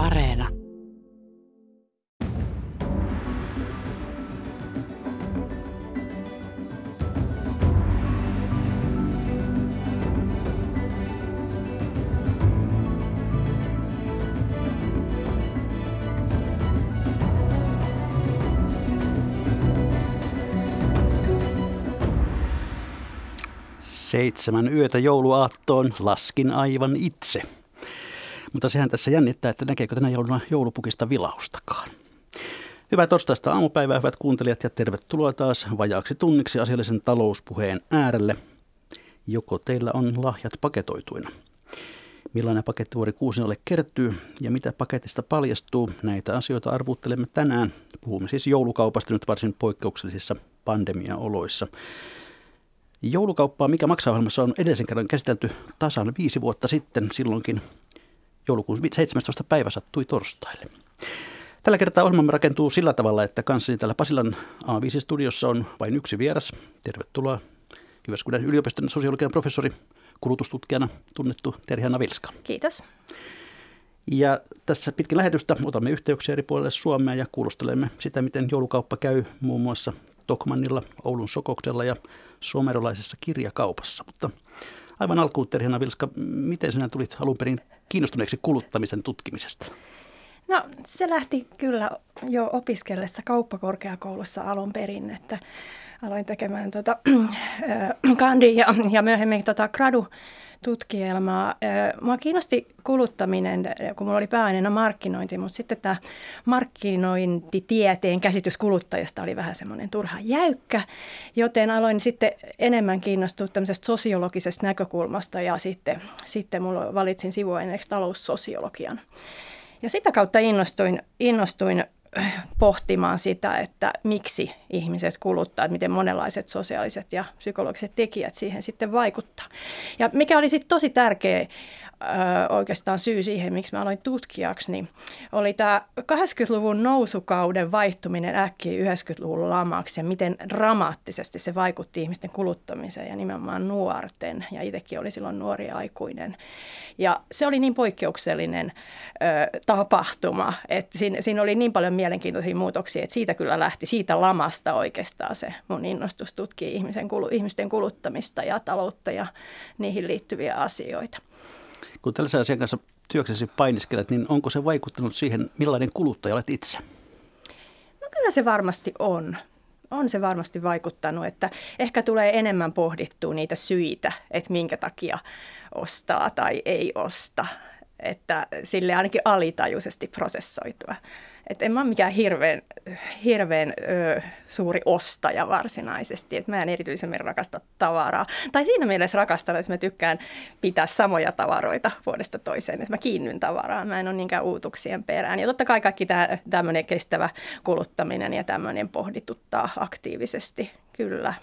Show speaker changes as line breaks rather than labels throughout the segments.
Areena.
Seitsemän yötä jouluaattoon laskin aivan itse. Mutta sehän tässä jännittää, että näkeekö tänä jouluna joulupukista vilaustakaan. Hyvää torstaista aamupäivää, hyvät kuuntelijat, ja tervetuloa taas vajaaksi tunniksi asiallisen talouspuheen äärelle. Joko teillä on lahjat paketoituina? Millainen paketti vuori kuusinalle kertyy ja mitä paketista paljastuu? Näitä asioita arvuttelemme tänään. Puhumme siis joulukaupasta nyt varsin poikkeuksellisissa pandemiaoloissa. Joulukauppaa Mikä maksaa ohjelmassa on edellisen kerran käsitelty tasan viisi vuotta sitten. Silloinkin joulukuun 17. päivä sattui torstaille. Tällä kertaa ohjelmamme rakentuu sillä tavalla, että kanssani täällä Pasilan A5-studiossa on vain yksi vieras. Tervetuloa Jyväskylän yliopiston sosiologian professori, kulutustutkijana tunnettu Terhi Vilska.
Kiitos.
Ja tässä pitkin lähetystä otamme yhteyksiä eri puolille Suomea ja kuulostelemme sitä, miten joulukauppa käy muun muassa Tokmannilla, Oulun Sokoksella ja somerolaisessa kirjakaupassa. Mutta aivan alkuun Terhina Vilska, miten sinä tulit alun perin kiinnostuneeksi kuluttamisen tutkimisesta?
No se lähti kyllä jo opiskellessa kauppakorkeakoulussa alun perin, että aloin tekemään tota, kandi ja, ja myöhemmin tota gradu tutkielmaa. Mua kiinnosti kuluttaminen, kun mulla oli pääaineena markkinointi, mutta sitten tämä markkinointitieteen käsitys kuluttajasta oli vähän semmoinen turha jäykkä, joten aloin sitten enemmän kiinnostua tämmöisestä sosiologisesta näkökulmasta ja sitten, sitten mulla valitsin sivuaineeksi taloussosiologian. Ja sitä kautta innostuin, innostuin pohtimaan sitä, että miksi ihmiset kuluttaa, että miten monenlaiset sosiaaliset ja psykologiset tekijät siihen sitten vaikuttaa. Ja mikä oli sitten tosi tärkeä oikeastaan syy siihen, miksi mä aloin tutkijaksi, niin oli tämä 80-luvun nousukauden vaihtuminen äkkiä 90-luvun lamaksi ja miten dramaattisesti se vaikutti ihmisten kuluttamiseen ja nimenomaan nuorten. Ja itsekin oli silloin nuori aikuinen. Ja se oli niin poikkeuksellinen ö, tapahtuma, että siinä, siinä oli niin paljon mielenkiintoisia muutoksia, että siitä kyllä lähti, siitä lamasta oikeastaan se mun innostus tutkia ihmisen, ihmisten kuluttamista ja taloutta ja niihin liittyviä asioita
kun tällaisen asian kanssa työksesi painiskelet, niin onko se vaikuttanut siihen, millainen kuluttaja olet itse?
No kyllä se varmasti on. On se varmasti vaikuttanut, että ehkä tulee enemmän pohdittua niitä syitä, että minkä takia ostaa tai ei osta. Että sille ainakin alitajuisesti prosessoitua. Että en mä ole mikään hirveän, hirveän ö, suuri ostaja varsinaisesti, että mä en erityisemmin rakasta tavaraa. Tai siinä mielessä rakastan, että mä tykkään pitää samoja tavaroita vuodesta toiseen, että mä kiinnyn tavaraan, mä en ole niinkään uutuksien perään. Ja totta kai kaikki tämä tämmöinen kestävä kuluttaminen ja tämmöinen pohdituttaa aktiivisesti, kyllä.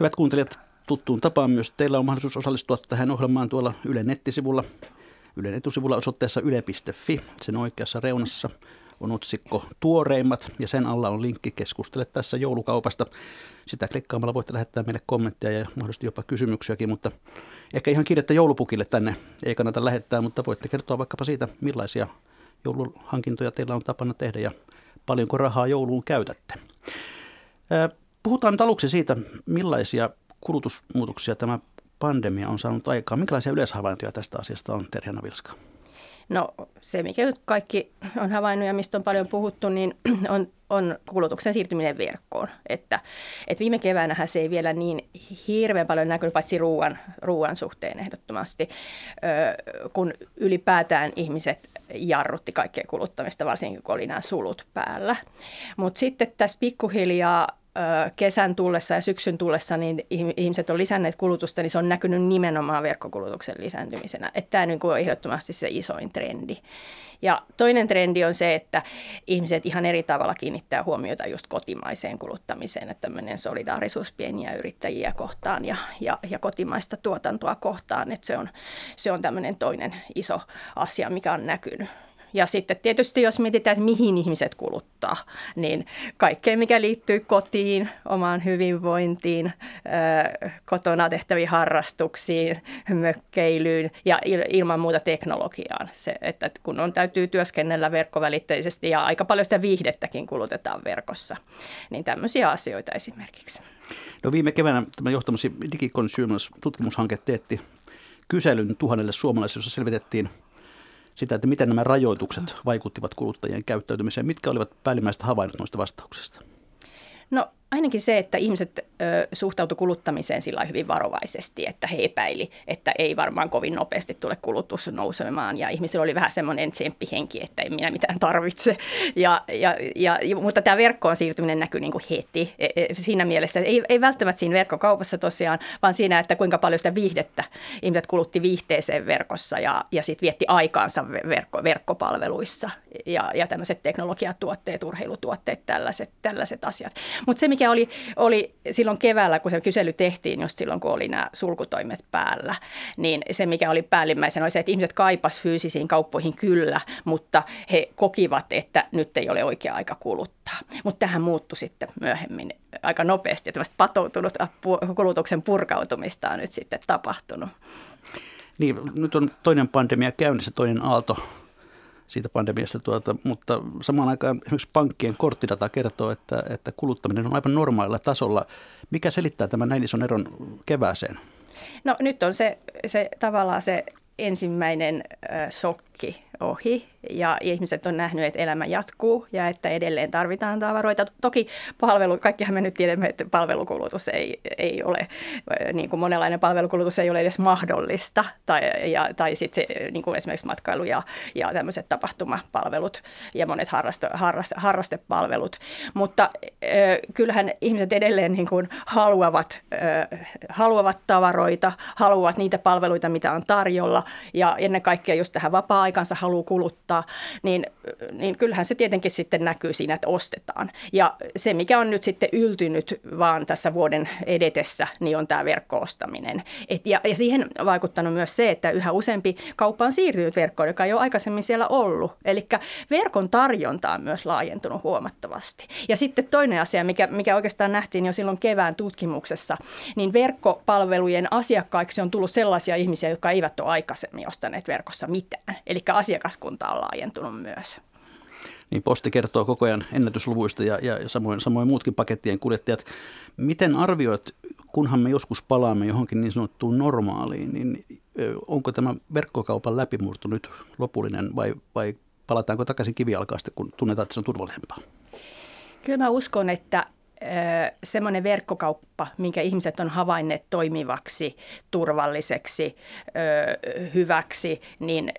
Hyvät kuuntelijat, tuttuun tapaan myös teillä on mahdollisuus osallistua tähän ohjelmaan tuolla Yle nettisivulla. Ylen etusivulla osoitteessa yle.fi, sen oikeassa reunassa on otsikko Tuoreimmat ja sen alla on linkki Keskustele tässä joulukaupasta. Sitä klikkaamalla voitte lähettää meille kommentteja ja mahdollisesti jopa kysymyksiäkin, mutta ehkä ihan kirjettä joulupukille tänne ei kannata lähettää, mutta voitte kertoa vaikkapa siitä, millaisia jouluhankintoja teillä on tapana tehdä ja paljonko rahaa jouluun käytätte. Puhutaan nyt aluksi siitä, millaisia kulutusmuutoksia tämä pandemia on saanut aikaan. Minkälaisia yleishavaintoja tästä asiasta on, Terjana Vilska?
No se, mikä nyt kaikki on havainnut ja mistä on paljon puhuttu, niin on, on kulutuksen siirtyminen verkkoon. Että, että viime keväänähän se ei vielä niin hirveän paljon näkynyt, paitsi ruoan, ruoan suhteen ehdottomasti, kun ylipäätään ihmiset jarrutti kaikkea kuluttamista, varsinkin kun oli nämä sulut päällä. Mutta sitten tässä pikkuhiljaa kesän tullessa ja syksyn tullessa niin ihmiset on lisänneet kulutusta, niin se on näkynyt nimenomaan verkkokulutuksen lisääntymisenä. Että tämä niin on ehdottomasti se isoin trendi. Ja toinen trendi on se, että ihmiset ihan eri tavalla kiinnittää huomiota just kotimaiseen kuluttamiseen, että tämmöinen solidaarisuus pieniä yrittäjiä kohtaan ja, ja, ja kotimaista tuotantoa kohtaan, että se on, se on tämmöinen toinen iso asia, mikä on näkynyt Ja sitten tietysti jos mietitään, että mihin ihmiset kuluttaa, niin kaikkea mikä liittyy kotiin, omaan hyvinvointiin, kotona tehtäviin harrastuksiin, mökkeilyyn ja ilman muuta teknologiaan. Se, että kun on, täytyy työskennellä verkkovälitteisesti ja aika paljon sitä viihdettäkin kulutetaan verkossa, niin tämmöisiä asioita esimerkiksi.
No viime keväänä tämä johtamasi DigiConsumers tutkimushanke teetti kyselyn tuhannelle suomalaiselle, jossa selvitettiin sitä, että miten nämä rajoitukset vaikuttivat kuluttajien käyttäytymiseen. Mitkä olivat päällimmäiset havainnot noista vastauksista?
No ainakin se, että ihmiset ö, suhtautu kuluttamiseen sillä hyvin varovaisesti, että he epäili, että ei varmaan kovin nopeasti tule kulutus nousemaan. Ja ihmisillä oli vähän semmoinen tsemppihenki, että ei minä mitään tarvitse. Ja, ja, ja, mutta tämä verkkoon siirtyminen näkyy niin kuin heti e, e, siinä mielessä, ei, ei välttämättä siinä verkkokaupassa tosiaan, vaan siinä, että kuinka paljon sitä viihdettä ihmiset kulutti viihteeseen verkossa ja, ja sitten vietti aikaansa verkko, verkkopalveluissa ja, ja tämmöiset teknologiatuotteet, urheilutuotteet, tällaiset, tällaiset asiat. Mutta se, mikä oli, oli silloin keväällä, kun se kysely tehtiin, just silloin kun oli nämä sulkutoimet päällä, niin se, mikä oli päällimmäisen, oli se, että ihmiset kaipas fyysisiin kauppoihin kyllä, mutta he kokivat, että nyt ei ole oikea aika kuluttaa. Mutta tähän muuttui sitten myöhemmin aika nopeasti, että patoutunut kulutuksen purkautumista on nyt sitten tapahtunut.
Niin, nyt on toinen pandemia käynnissä, toinen aalto siitä pandemiasta, tuota, mutta samaan aikaan esimerkiksi pankkien korttidata kertoo, että, että kuluttaminen on aivan normaalilla tasolla. Mikä selittää tämän näin ison eron kevääseen?
No nyt on se, se tavallaan se ensimmäinen äh, shokki ohi ja ihmiset on nähnyt, että elämä jatkuu ja että edelleen tarvitaan tavaroita. Toki palvelu, kaikkihan me nyt tiedämme, että palvelukulutus ei, ei ole, niin kuin monenlainen palvelukulutus ei ole edes mahdollista tai, ja, tai sitten niin kuin esimerkiksi matkailu ja, ja tämmöiset tapahtumapalvelut ja monet harraste, harraste, harrastepalvelut. Mutta äh, kyllähän ihmiset edelleen niin kuin haluavat, äh, haluavat tavaroita, haluavat niitä palveluita, mitä on tarjolla ja ennen kaikkea just tähän vapaa-aikansa haluaa kuluttaa, niin, niin kyllähän se tietenkin sitten näkyy siinä, että ostetaan. Ja se, mikä on nyt sitten yltynyt vaan tässä vuoden edetessä, niin on tämä verkkoostaminen. Et ja, ja siihen on vaikuttanut myös se, että yhä useampi kauppa on siirtynyt verkkoon, joka ei ole aikaisemmin siellä ollut. Eli verkon tarjonta on myös laajentunut huomattavasti. Ja sitten toinen asia, mikä, mikä oikeastaan nähtiin jo silloin kevään tutkimuksessa, niin verkkopalvelujen asiakkaiksi on tullut sellaisia ihmisiä, jotka eivät ole aikaisemmin ostaneet verkossa mitään. Eli asiakaskunta on laajentunut myös.
Niin posti kertoo koko ajan ennätysluvuista ja, ja, ja samoin, samoin muutkin pakettien kuljettajat. Miten arvioit, kunhan me joskus palaamme johonkin niin sanottuun normaaliin, niin onko tämä verkkokaupan läpimurto nyt lopullinen vai, vai palataanko takaisin kivijalkaasti, kun tunnetaan, että se on turvallisempaa?
Kyllä mä uskon, että semmoinen verkkokauppa, minkä ihmiset on havainneet toimivaksi, turvalliseksi, hyväksi, niin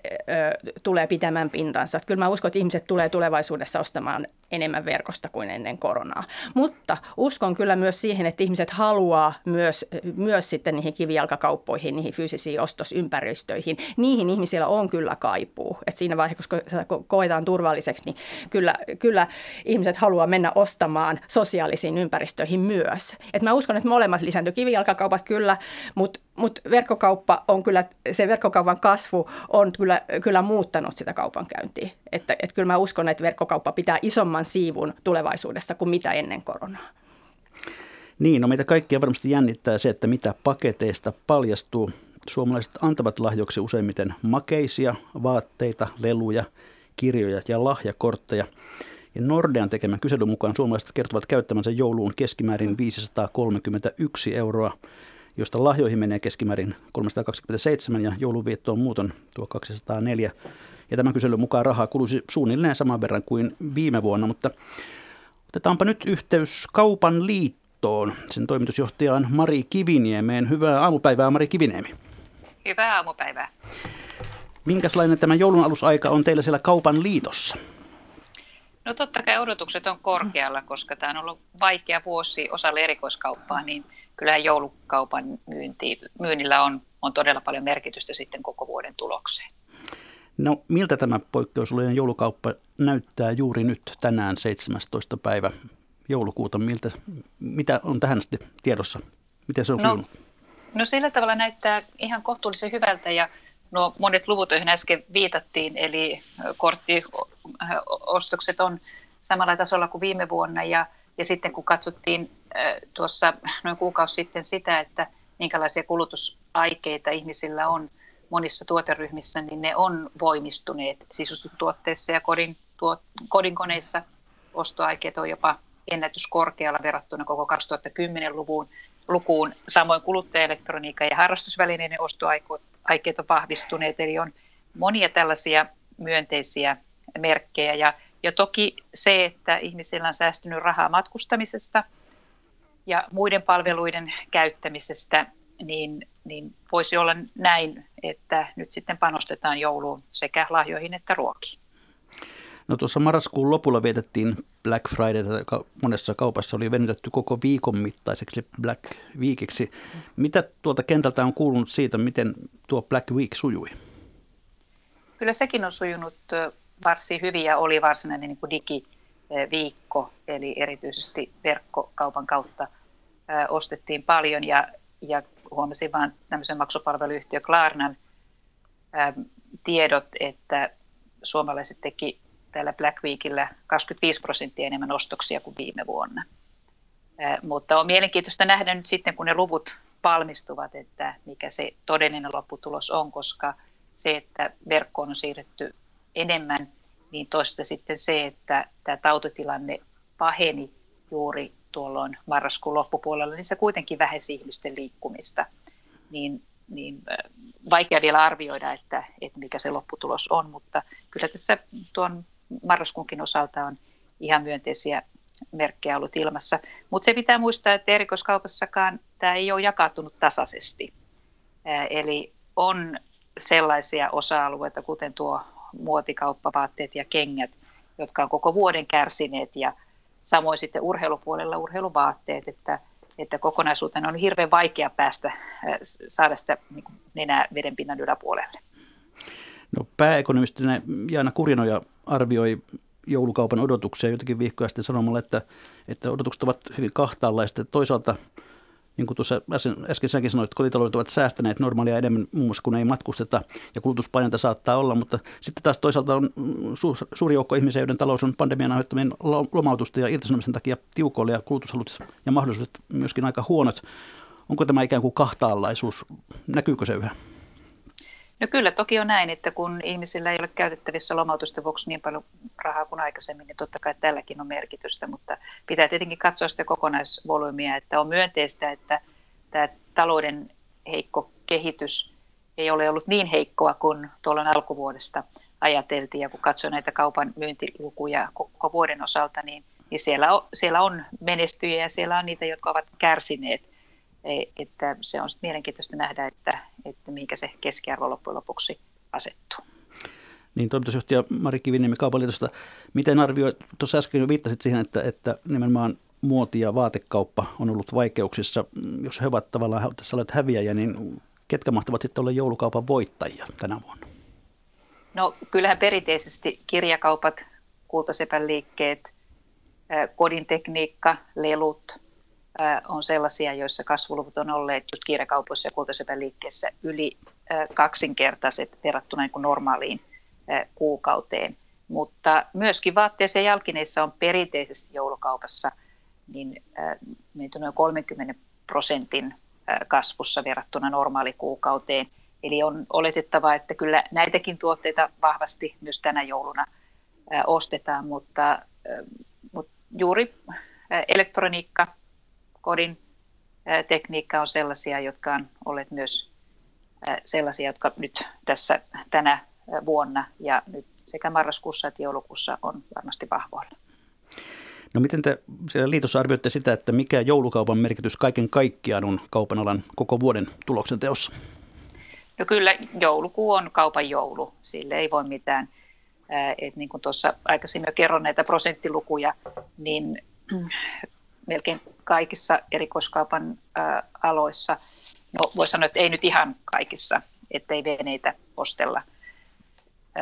tulee pitämään pintansa. Kyllä mä uskon, että ihmiset tulee tulevaisuudessa ostamaan enemmän verkosta kuin ennen koronaa. Mutta uskon kyllä myös siihen, että ihmiset haluaa myös, myös sitten niihin kivijalkakauppoihin, niihin fyysisiin ostosympäristöihin. Niihin ihmisillä on kyllä kaipuu. Et siinä vaiheessa, kun koetaan turvalliseksi, niin kyllä, kyllä ihmiset haluaa mennä ostamaan sosiaalisiin ympäristöihin myös. Et mä uskon, että molemmat lisääntyy. Kivijalkakaupat kyllä, mutta mut verkkokauppa on kyllä, se verkkokaupan kasvu on kyllä, kyllä muuttanut sitä kaupankäyntiä. Että, et kyllä mä uskon, että verkkokauppa pitää isomman siivun tulevaisuudessa kuin mitä ennen koronaa.
Niin, no meitä kaikkia varmasti jännittää se, että mitä paketeista paljastuu. Suomalaiset antavat lahjoksi useimmiten makeisia, vaatteita, leluja, kirjoja ja lahjakortteja. Ja Nordean tekemän kyselyn mukaan suomalaiset kertovat käyttämänsä jouluun keskimäärin 531 euroa, josta lahjoihin menee keskimäärin 327 ja joulunviettoon muuton tuo 204. Ja tämän kyselyn mukaan rahaa kuluisi suunnilleen saman verran kuin viime vuonna, mutta otetaanpa nyt yhteys Kaupan liittoon. Sen toimitusjohtajaan Mari Kiviniemeen. Hyvää aamupäivää Mari Kiviniemi.
Hyvää aamupäivää.
Minkälainen tämä joulun alusaika on teillä siellä Kaupan liitossa?
No totta kai odotukset on korkealla, koska tämä on ollut vaikea vuosi osalle erikoiskauppaa, niin kyllähän joulukaupan myynti, myynnillä on, on todella paljon merkitystä sitten koko vuoden tulokseen.
No miltä tämä poikkeuksellinen joulukauppa näyttää juuri nyt tänään 17. päivä joulukuuta? Miltä, mitä on tähän asti tiedossa? Miten se on no,
No sillä tavalla näyttää ihan kohtuullisen hyvältä ja nuo monet luvut, joihin äsken viitattiin, eli korttiostokset on samalla tasolla kuin viime vuonna ja, ja sitten kun katsottiin tuossa noin kuukausi sitten sitä, että minkälaisia kulutusaikeita ihmisillä on monissa tuoteryhmissä, niin ne on voimistuneet sisustustuotteissa ja kodin, tuot, kodinkoneissa. Ostoaikeet on jopa ennätyskorkealla verrattuna koko 2010-luvun lukuun. Samoin kuluttajaelektroniikan ja harrastusvälineiden ostoaikeet on vahvistuneet, eli on monia tällaisia myönteisiä merkkejä. Ja, ja toki se, että ihmisillä on säästynyt rahaa matkustamisesta ja muiden palveluiden käyttämisestä, niin, niin voisi olla näin, että nyt sitten panostetaan jouluun sekä lahjoihin että ruokiin.
No tuossa marraskuun lopulla vietettiin Black Friday, joka monessa kaupassa oli venytetty koko viikon mittaiseksi Black Weekiksi. Mitä tuolta kentältä on kuulunut siitä, miten tuo Black Week sujui?
Kyllä sekin on sujunut varsin hyvin ja oli varsinainen niin kuin digiviikko, eli erityisesti verkkokaupan kautta ostettiin paljon ja, ja huomasin vain tämmöisen maksupalveluyhtiö Klarnan tiedot, että suomalaiset teki tällä Black Weekillä 25 prosenttia enemmän ostoksia kuin viime vuonna. Mutta on mielenkiintoista nähdä nyt sitten, kun ne luvut valmistuvat, että mikä se todellinen lopputulos on, koska se, että verkkoon on siirretty enemmän, niin toista sitten se, että tämä tautitilanne paheni juuri tuolloin marraskuun loppupuolella, niin se kuitenkin vähesi ihmisten liikkumista. Niin, niin vaikea vielä arvioida, että, että mikä se lopputulos on, mutta kyllä tässä tuon marraskuunkin osalta on ihan myönteisiä merkkejä ollut ilmassa. Mutta se pitää muistaa, että erikoiskaupassakaan tämä ei ole jakautunut tasaisesti. Eli on sellaisia osa-alueita, kuten tuo muotikauppa, vaatteet ja kengät, jotka on koko vuoden kärsineet ja samoin sitten urheilupuolella urheiluvaatteet, että, että kokonaisuutena on hirveän vaikea päästä saada sitä niin nenää vedenpinnan yläpuolelle.
No, pääekonomisti Jaana Kurinoja arvioi joulukaupan odotuksia jotenkin viikkoja sitten sanomalla, että, että odotukset ovat hyvin kahtaanlaista. Toisaalta, niin kuin tuossa äsken, äsken säkin sanoit, kotitaloudet ovat säästäneet normaalia enemmän muun muassa, kun ei matkusteta ja kulutuspainetta saattaa olla, mutta sitten taas toisaalta on su, suuri joukko ihmisiä, joiden talous on pandemian aiheuttamien lomautusten ja irtisanomisen takia tiukoille ja kulutushalut ja mahdollisuudet myöskin aika huonot. Onko tämä ikään kuin kahtaanlaisuus? Näkyykö se yhä?
No kyllä toki on näin, että kun ihmisillä ei ole käytettävissä lomautusten vuoksi niin paljon rahaa kuin aikaisemmin, niin totta kai tälläkin on merkitystä, mutta pitää tietenkin katsoa sitä kokonaisvolyymiä, että on myönteistä, että tämä talouden heikko kehitys ei ole ollut niin heikkoa kuin tuolla alkuvuodesta ajateltiin, ja kun katsoo näitä kaupan myyntilukuja koko vuoden osalta, niin, niin siellä, on, siellä on menestyjiä ja siellä on niitä, jotka ovat kärsineet – että se on mielenkiintoista nähdä, että, että mihinkä se keskiarvo loppujen lopuksi asettuu.
Niin toimitusjohtaja Mari Kiviniemi Kaupaliitosta, miten arvioit, tuossa äsken jo viittasit siihen, että, että nimenomaan muoti- ja vaatekauppa on ollut vaikeuksissa. Jos he ovat tavallaan tässä olleet häviäjä, niin ketkä mahtavat sitten olla joulukaupan voittajia tänä vuonna?
No kyllähän perinteisesti kirjakaupat, kultasepän liikkeet, kodin tekniikka, lelut, on sellaisia, joissa kasvuluvut on olleet just kiirekaupoissa ja kultasepän liikkeessä yli kaksinkertaiset verrattuna niin kuin normaaliin kuukauteen. Mutta myöskin vaatteissa ja jalkineissa on perinteisesti joulukaupassa niin, niin noin 30 prosentin kasvussa verrattuna normaalikuukauteen. Eli on oletettava, että kyllä näitäkin tuotteita vahvasti myös tänä jouluna ostetaan, mutta, mutta juuri elektroniikka, kodin tekniikka on sellaisia, jotka on olleet myös sellaisia, jotka nyt tässä tänä vuonna ja nyt sekä marraskuussa että joulukuussa on varmasti vahvoilla.
No miten te siellä liitossa arvioitte sitä, että mikä joulukaupan merkitys kaiken kaikkiaan on kaupan alan koko vuoden tuloksen teossa?
No kyllä joulukuu on kaupan joulu, sille ei voi mitään. Et niin kuin tuossa aikaisemmin jo kerron näitä prosenttilukuja, niin melkein kaikissa erikoiskaupan aloissa. No voi sanoa, että ei nyt ihan kaikissa, ettei veneitä ostella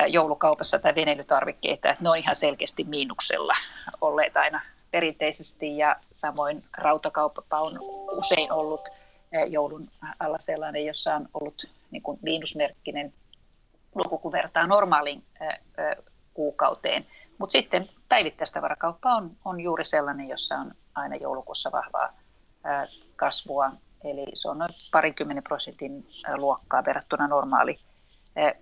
joulukaupassa tai veneilytarvikkeita, että ne on ihan selkeästi miinuksella olleet aina perinteisesti ja samoin rautakauppa on usein ollut joulun alla sellainen, jossa on ollut niin kuin miinusmerkkinen luku, kun vertaa normaaliin kuukauteen. Mutta sitten päivittäistavarakauppa on, on juuri sellainen, jossa on aina joulukuussa vahvaa kasvua. Eli se on noin parikymmenen prosentin luokkaa verrattuna normaali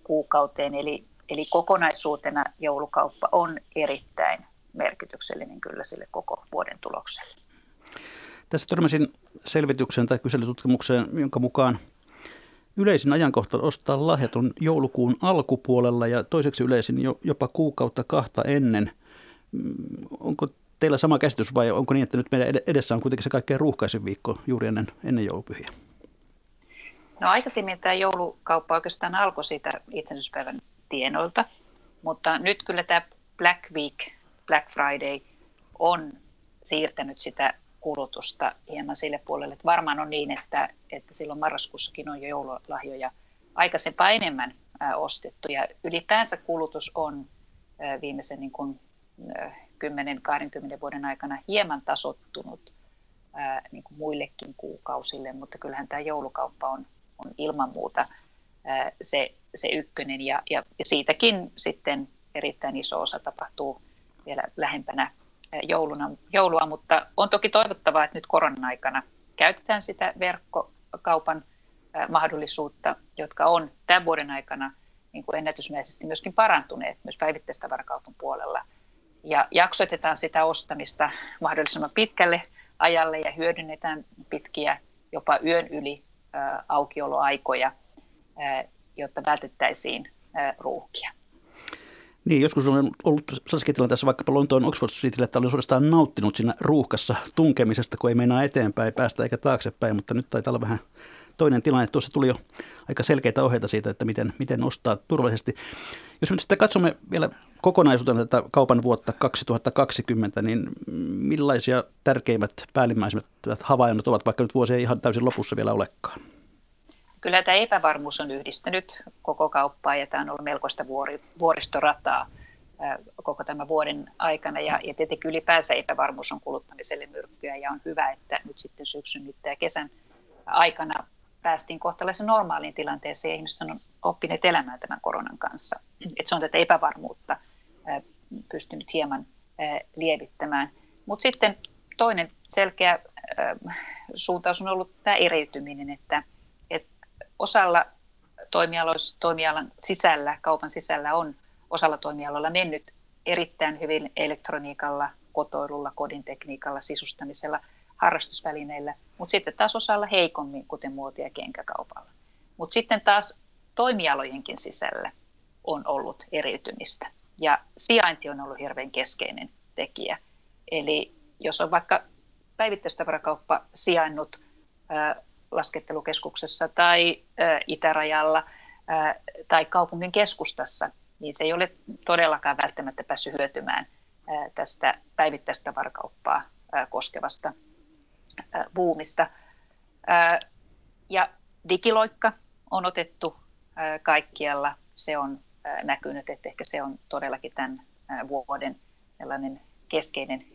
kuukauteen. Eli, eli kokonaisuutena joulukauppa on erittäin merkityksellinen kyllä sille koko vuoden tulokselle.
Tässä törmäsin selvitykseen tai kyselytutkimukseen, jonka mukaan yleisin ajankohta ostaa lahjat on joulukuun alkupuolella ja toiseksi yleisin jo, jopa kuukautta kahta ennen. Mm, onko teillä sama käsitys vai onko niin, että nyt meidän edessä on kuitenkin se kaikkein ruuhkaisin viikko juuri ennen, ennen joulupyhiä?
No aikaisemmin tämä joulukauppa oikeastaan alkoi siitä itsenäisyyspäivän tienoilta, mutta nyt kyllä tämä Black Week, Black Friday on siirtänyt sitä kulutusta hieman sille puolelle. Että varmaan on niin, että, että silloin marraskuussakin on jo joululahjoja aikaisempaa enemmän ostettu. Ja ylipäänsä kulutus on viimeisen niin kuin, 10-20 vuoden aikana hieman tasottunut niin kuin muillekin kuukausille, mutta kyllähän tämä joulukauppa on, on ilman muuta se, se ykkönen. Ja, ja, ja siitäkin sitten erittäin iso osa tapahtuu vielä lähempänä jouluna, joulua, mutta on toki toivottavaa, että nyt koronan aikana käytetään sitä verkkokaupan mahdollisuutta, jotka on tämän vuoden aikana niin kuin ennätysmäisesti myöskin parantuneet myös päivittäistavarakaupan puolella. Ja jaksotetaan sitä ostamista mahdollisimman pitkälle ajalle ja hyödynnetään pitkiä jopa yön yli aukioloaikoja, jotta vältettäisiin ruuhkia.
Niin, joskus on ollut sellaisessa tilanteessa vaikkapa Lontoon Oxford Streetillä, että olen suorastaan nauttinut siinä ruuhkassa tunkemisesta, kun ei meinaa eteenpäin päästä eikä taaksepäin, mutta nyt taitaa olla vähän toinen tilanne. Tuossa tuli jo aika selkeitä ohjeita siitä, että miten, miten ostaa turvallisesti. Jos me nyt sitten katsomme vielä kokonaisuutena tätä kaupan vuotta 2020, niin millaisia tärkeimmät päällimmäisimmät havainnot ovat, vaikka nyt vuosi ei ihan täysin lopussa vielä olekaan?
Kyllä tämä epävarmuus on yhdistänyt koko kauppaa ja tämä on ollut melkoista vuori, vuoristorataa koko tämän vuoden aikana. Ja, ja tietenkin ylipäänsä epävarmuus on kuluttamiselle myrkkyä ja on hyvä, että nyt sitten syksyn nyt ja kesän aikana päästiin kohtalaisen normaaliin tilanteeseen ja ihmiset on oppineet elämään tämän koronan kanssa. Et se on tätä epävarmuutta pystynyt hieman lievittämään. Mutta sitten toinen selkeä suuntaus on ollut tämä eriytyminen, että osalla toimialan sisällä, kaupan sisällä on osalla toimialoilla mennyt erittäin hyvin elektroniikalla, kotoilulla, kodin tekniikalla, sisustamisella, harrastusvälineillä, mutta sitten taas osalla heikommin, kuten muoti- ja kenkäkaupalla. Mutta sitten taas toimialojenkin sisällä on ollut eriytymistä ja sijainti on ollut hirveän keskeinen tekijä. Eli jos on vaikka päivittäistavarakauppa sijainnut laskettelukeskuksessa tai itärajalla tai kaupungin keskustassa, niin se ei ole todellakaan välttämättä päässyt hyötymään tästä päivittäistä varkauppaa koskevasta buumista. Ja digiloikka on otettu kaikkialla. Se on näkynyt, että ehkä se on todellakin tämän vuoden sellainen keskeinen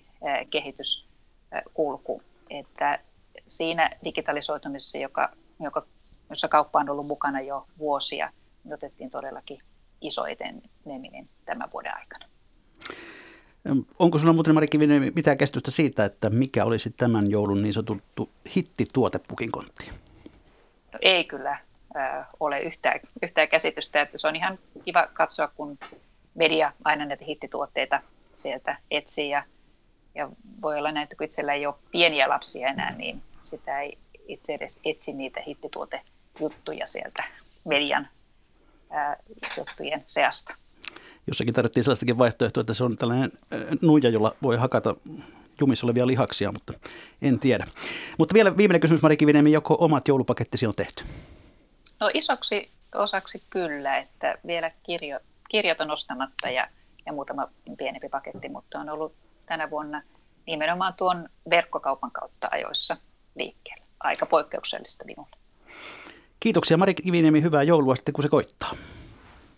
kehityskulku, että siinä digitalisoitumisessa, joka, joka, jossa kauppa on ollut mukana jo vuosia, niin otettiin todellakin iso eteneminen tämän vuoden aikana.
Onko sinulla muuten Mari Kivinen mitään käsitystä siitä, että mikä olisi tämän joulun niin sanottu hittituote pukin konttiin?
No ei kyllä äh, ole yhtään, yhtään käsitystä, että se on ihan kiva katsoa, kun media aina näitä hittituotteita sieltä etsii ja, ja voi olla näin, että kun itsellä ei ole pieniä lapsia enää, niin sitä ei itse edes etsi niitä hittituotejuttuja sieltä median ää, juttujen seasta.
Jossakin tarvittiin sellaistakin vaihtoehtoa, että se on tällainen nuija, jolla voi hakata jumissa olevia lihaksia, mutta en tiedä. Mutta vielä viimeinen kysymys, Mari Kiviniemi, joko omat joulupakettisi on tehty?
No isoksi osaksi kyllä, että vielä kirjo, kirjat on ostamatta ja, ja muutama pienempi paketti, mutta on ollut tänä vuonna nimenomaan tuon verkkokaupan kautta ajoissa liikkeelle. Aika poikkeuksellista minulle.
Kiitoksia Mari Kiviniemi, hyvää joulua sitten kun se koittaa.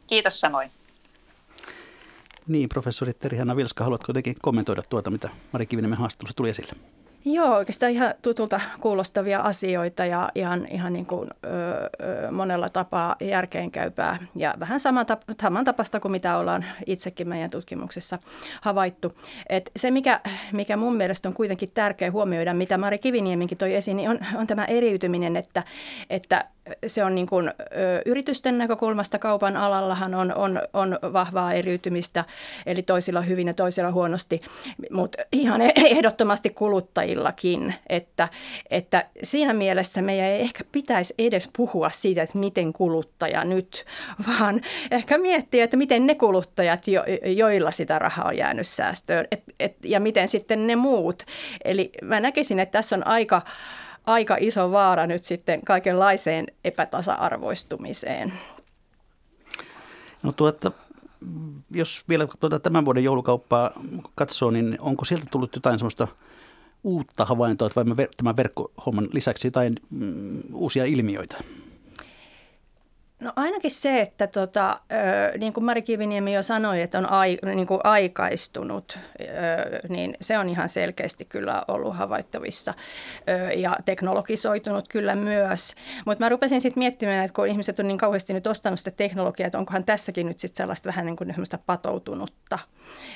Kiitos samoin.
Niin, professori Terhi-Hanna Vilska, haluatko jotenkin kommentoida tuota, mitä Mari Kiviniemen haastattelussa tuli esille?
Joo, oikeastaan ihan tutulta kuulostavia asioita ja ihan, ihan niin kuin, ö, monella tapaa järkeenkäypää ja vähän samantapasta kuin mitä ollaan itsekin meidän tutkimuksessa havaittu. Et se, mikä, mikä mun mielestä on kuitenkin tärkeä huomioida, mitä Mari Kivinieminkin toi esiin, niin on, on tämä eriytyminen, että, että se on niin kuin, ö, yritysten näkökulmasta kaupan alallahan on, on, on vahvaa eriytymistä, eli toisilla hyvin ja toisilla huonosti, mutta ihan e-, ehdottomasti kuluttajillakin, että, että siinä mielessä meidän ei ehkä pitäisi edes puhua siitä, että miten kuluttaja nyt, vaan ehkä miettiä, että miten ne kuluttajat, jo, joilla sitä rahaa on jäänyt säästöön, et, et, ja miten sitten ne muut. Eli mä näkisin, että tässä on aika aika iso vaara nyt sitten kaikenlaiseen epätasa-arvoistumiseen.
No tuota, jos vielä tuota tämän vuoden joulukauppaa katsoo, niin onko sieltä tullut jotain sellaista uutta havaintoa, vai tämän verkkohomman lisäksi jotain mm, uusia ilmiöitä?
No ainakin se, että tota, niin kuin Mari Kiviniemi jo sanoi, että on ai, niin kuin aikaistunut, niin se on ihan selkeästi kyllä ollut havaittavissa ja teknologisoitunut kyllä myös. Mutta mä rupesin sitten miettimään, että kun ihmiset on niin kauheasti nyt ostanut sitä teknologiaa, että onkohan tässäkin nyt sitten sellaista vähän niin kuin patoutunutta,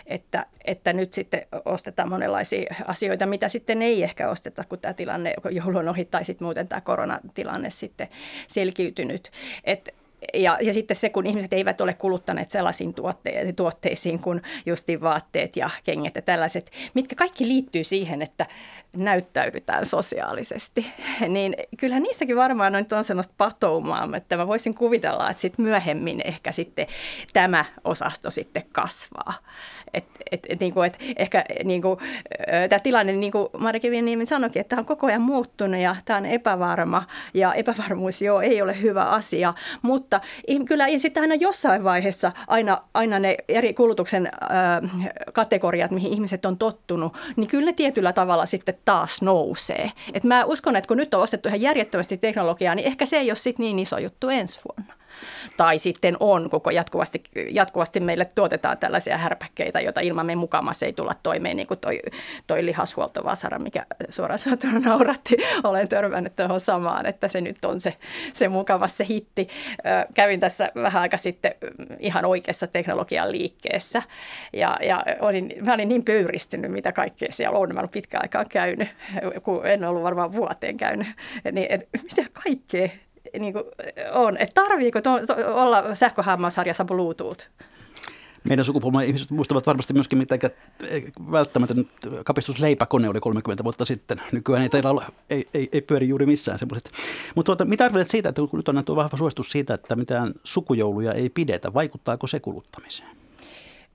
että, että nyt sitten ostetaan monenlaisia asioita, mitä sitten ei ehkä osteta, kun tämä tilanne, joulu on ohi tai sitten muuten tämä koronatilanne sitten selkiytynyt. Että ja, ja sitten se, kun ihmiset eivät ole kuluttaneet sellaisiin tuotte- tuotteisiin kuin justiin vaatteet ja kengät ja tällaiset, mitkä kaikki liittyy siihen, että näyttäydytään sosiaalisesti, niin kyllähän niissäkin varmaan nyt on sellaista patoumaa, että mä voisin kuvitella, että sitten myöhemmin ehkä sitten tämä osasto sitten kasvaa. Et, et, et, niin kuin, et ehkä niin kuin, tämä tilanne, niin kuin Mari Kiviniemi sanoikin, että tämä on koko ajan muuttunut ja tämä on epävarma. Ja epävarmuus joo ei ole hyvä asia, mutta kyllä sitten aina jossain vaiheessa aina, aina ne eri kulutuksen äh, kategoriat, mihin ihmiset on tottunut, niin kyllä ne tietyllä tavalla sitten taas nousee. Et mä uskon, että kun nyt on ostettu ihan järjettömästi teknologiaa, niin ehkä se ei ole sitten niin iso juttu ensi vuonna tai sitten on koko jatkuvasti, jatkuvasti meille tuotetaan tällaisia härpäkkeitä, joita ilman me mukamassa ei tulla toimeen, niin kuin toi, toi lihashuoltovasara, mikä suoraan sanottuna nauratti. Olen törmännyt tuohon samaan, että se nyt on se, se mukava se hitti. Kävin tässä vähän aika sitten ihan oikeassa teknologian liikkeessä ja, ja olin, mä olin niin pöyristynyt, mitä kaikkea siellä on. Mä olen pitkään aikaan käynyt, kun en ollut varmaan vuoteen käynyt, niin et, mitä kaikkea niin kuin on. Että tarviiko to, to, olla sähköhammasharjassa Bluetooth?
Meidän sukupolven ihmiset muistavat varmasti myöskin, mitä välttämätön kapistusleipäkone oli 30 vuotta sitten. Nykyään ei, teillä ole, ei, ei, ei pyöri juuri missään semmoiset. Mutta tuota, mitä arvelet siitä, että kun nyt on annettu vahva suositus siitä, että mitään sukujouluja ei pidetä, vaikuttaako se kuluttamiseen?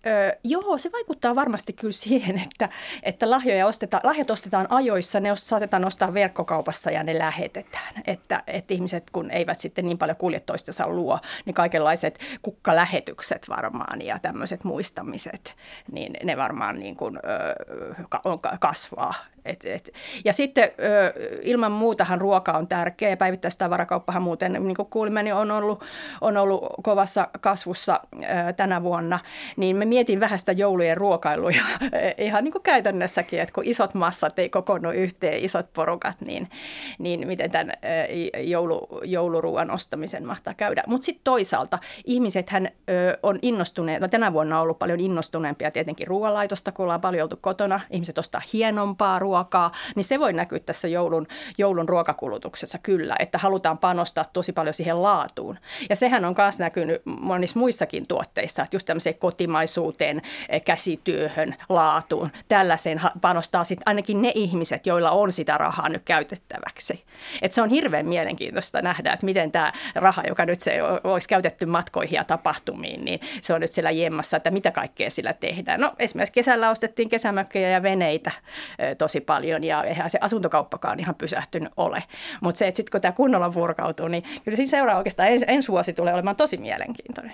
Öö, joo, se vaikuttaa varmasti kyllä siihen, että, että lahjoja ostetaan, lahjat ostetaan ajoissa, ne saatetaan ostaa verkkokaupassa ja ne lähetetään. Että, että ihmiset, kun eivät sitten niin paljon kulje toistensa luo, niin kaikenlaiset kukkalähetykset varmaan ja tämmöiset muistamiset, niin ne varmaan niin kuin, öö, kasvaa. Et, et. Ja sitten ö, ilman muutahan ruoka on tärkeä. Päivittäistavarakauppahan muuten, niin kuin kuulimme, niin on ollut, on ollut kovassa kasvussa ö, tänä vuonna. Niin me mietin vähän sitä joulujen ruokailuja ihan niin kuin käytännössäkin, että kun isot massat ei kokoonnu yhteen, isot porukat, niin, niin miten tämän joulu, jouluruuan ostamisen mahtaa käydä. Mutta sitten toisaalta ihmisethän ö, on innostuneet, no tänä vuonna on ollut paljon innostuneempia tietenkin ruoanlaitosta, kun ollaan paljon oltu kotona. Ihmiset ostaa hienompaa ruokaa ruokaa, niin se voi näkyä tässä joulun, joulun ruokakulutuksessa kyllä, että halutaan panostaa tosi paljon siihen laatuun. Ja sehän on myös näkynyt monissa muissakin tuotteissa, että just tämmöiseen kotimaisuuteen, eh, käsityöhön, laatuun, tällaiseen panostaa sitten ainakin ne ihmiset, joilla on sitä rahaa nyt käytettäväksi. Et se on hirveän mielenkiintoista nähdä, että miten tämä raha, joka nyt se olisi käytetty matkoihin ja tapahtumiin, niin se on nyt siellä jemmassa, että mitä kaikkea sillä tehdään. No esimerkiksi kesällä ostettiin kesämökkejä ja veneitä eh, tosi tosi paljon ja eihän se asuntokauppakaan ihan pysähtynyt ole. Mutta se, että sitten kun tämä kunnolla purkautuu, niin kyllä siinä seuraa oikeastaan ens, ensi vuosi tulee olemaan tosi mielenkiintoinen.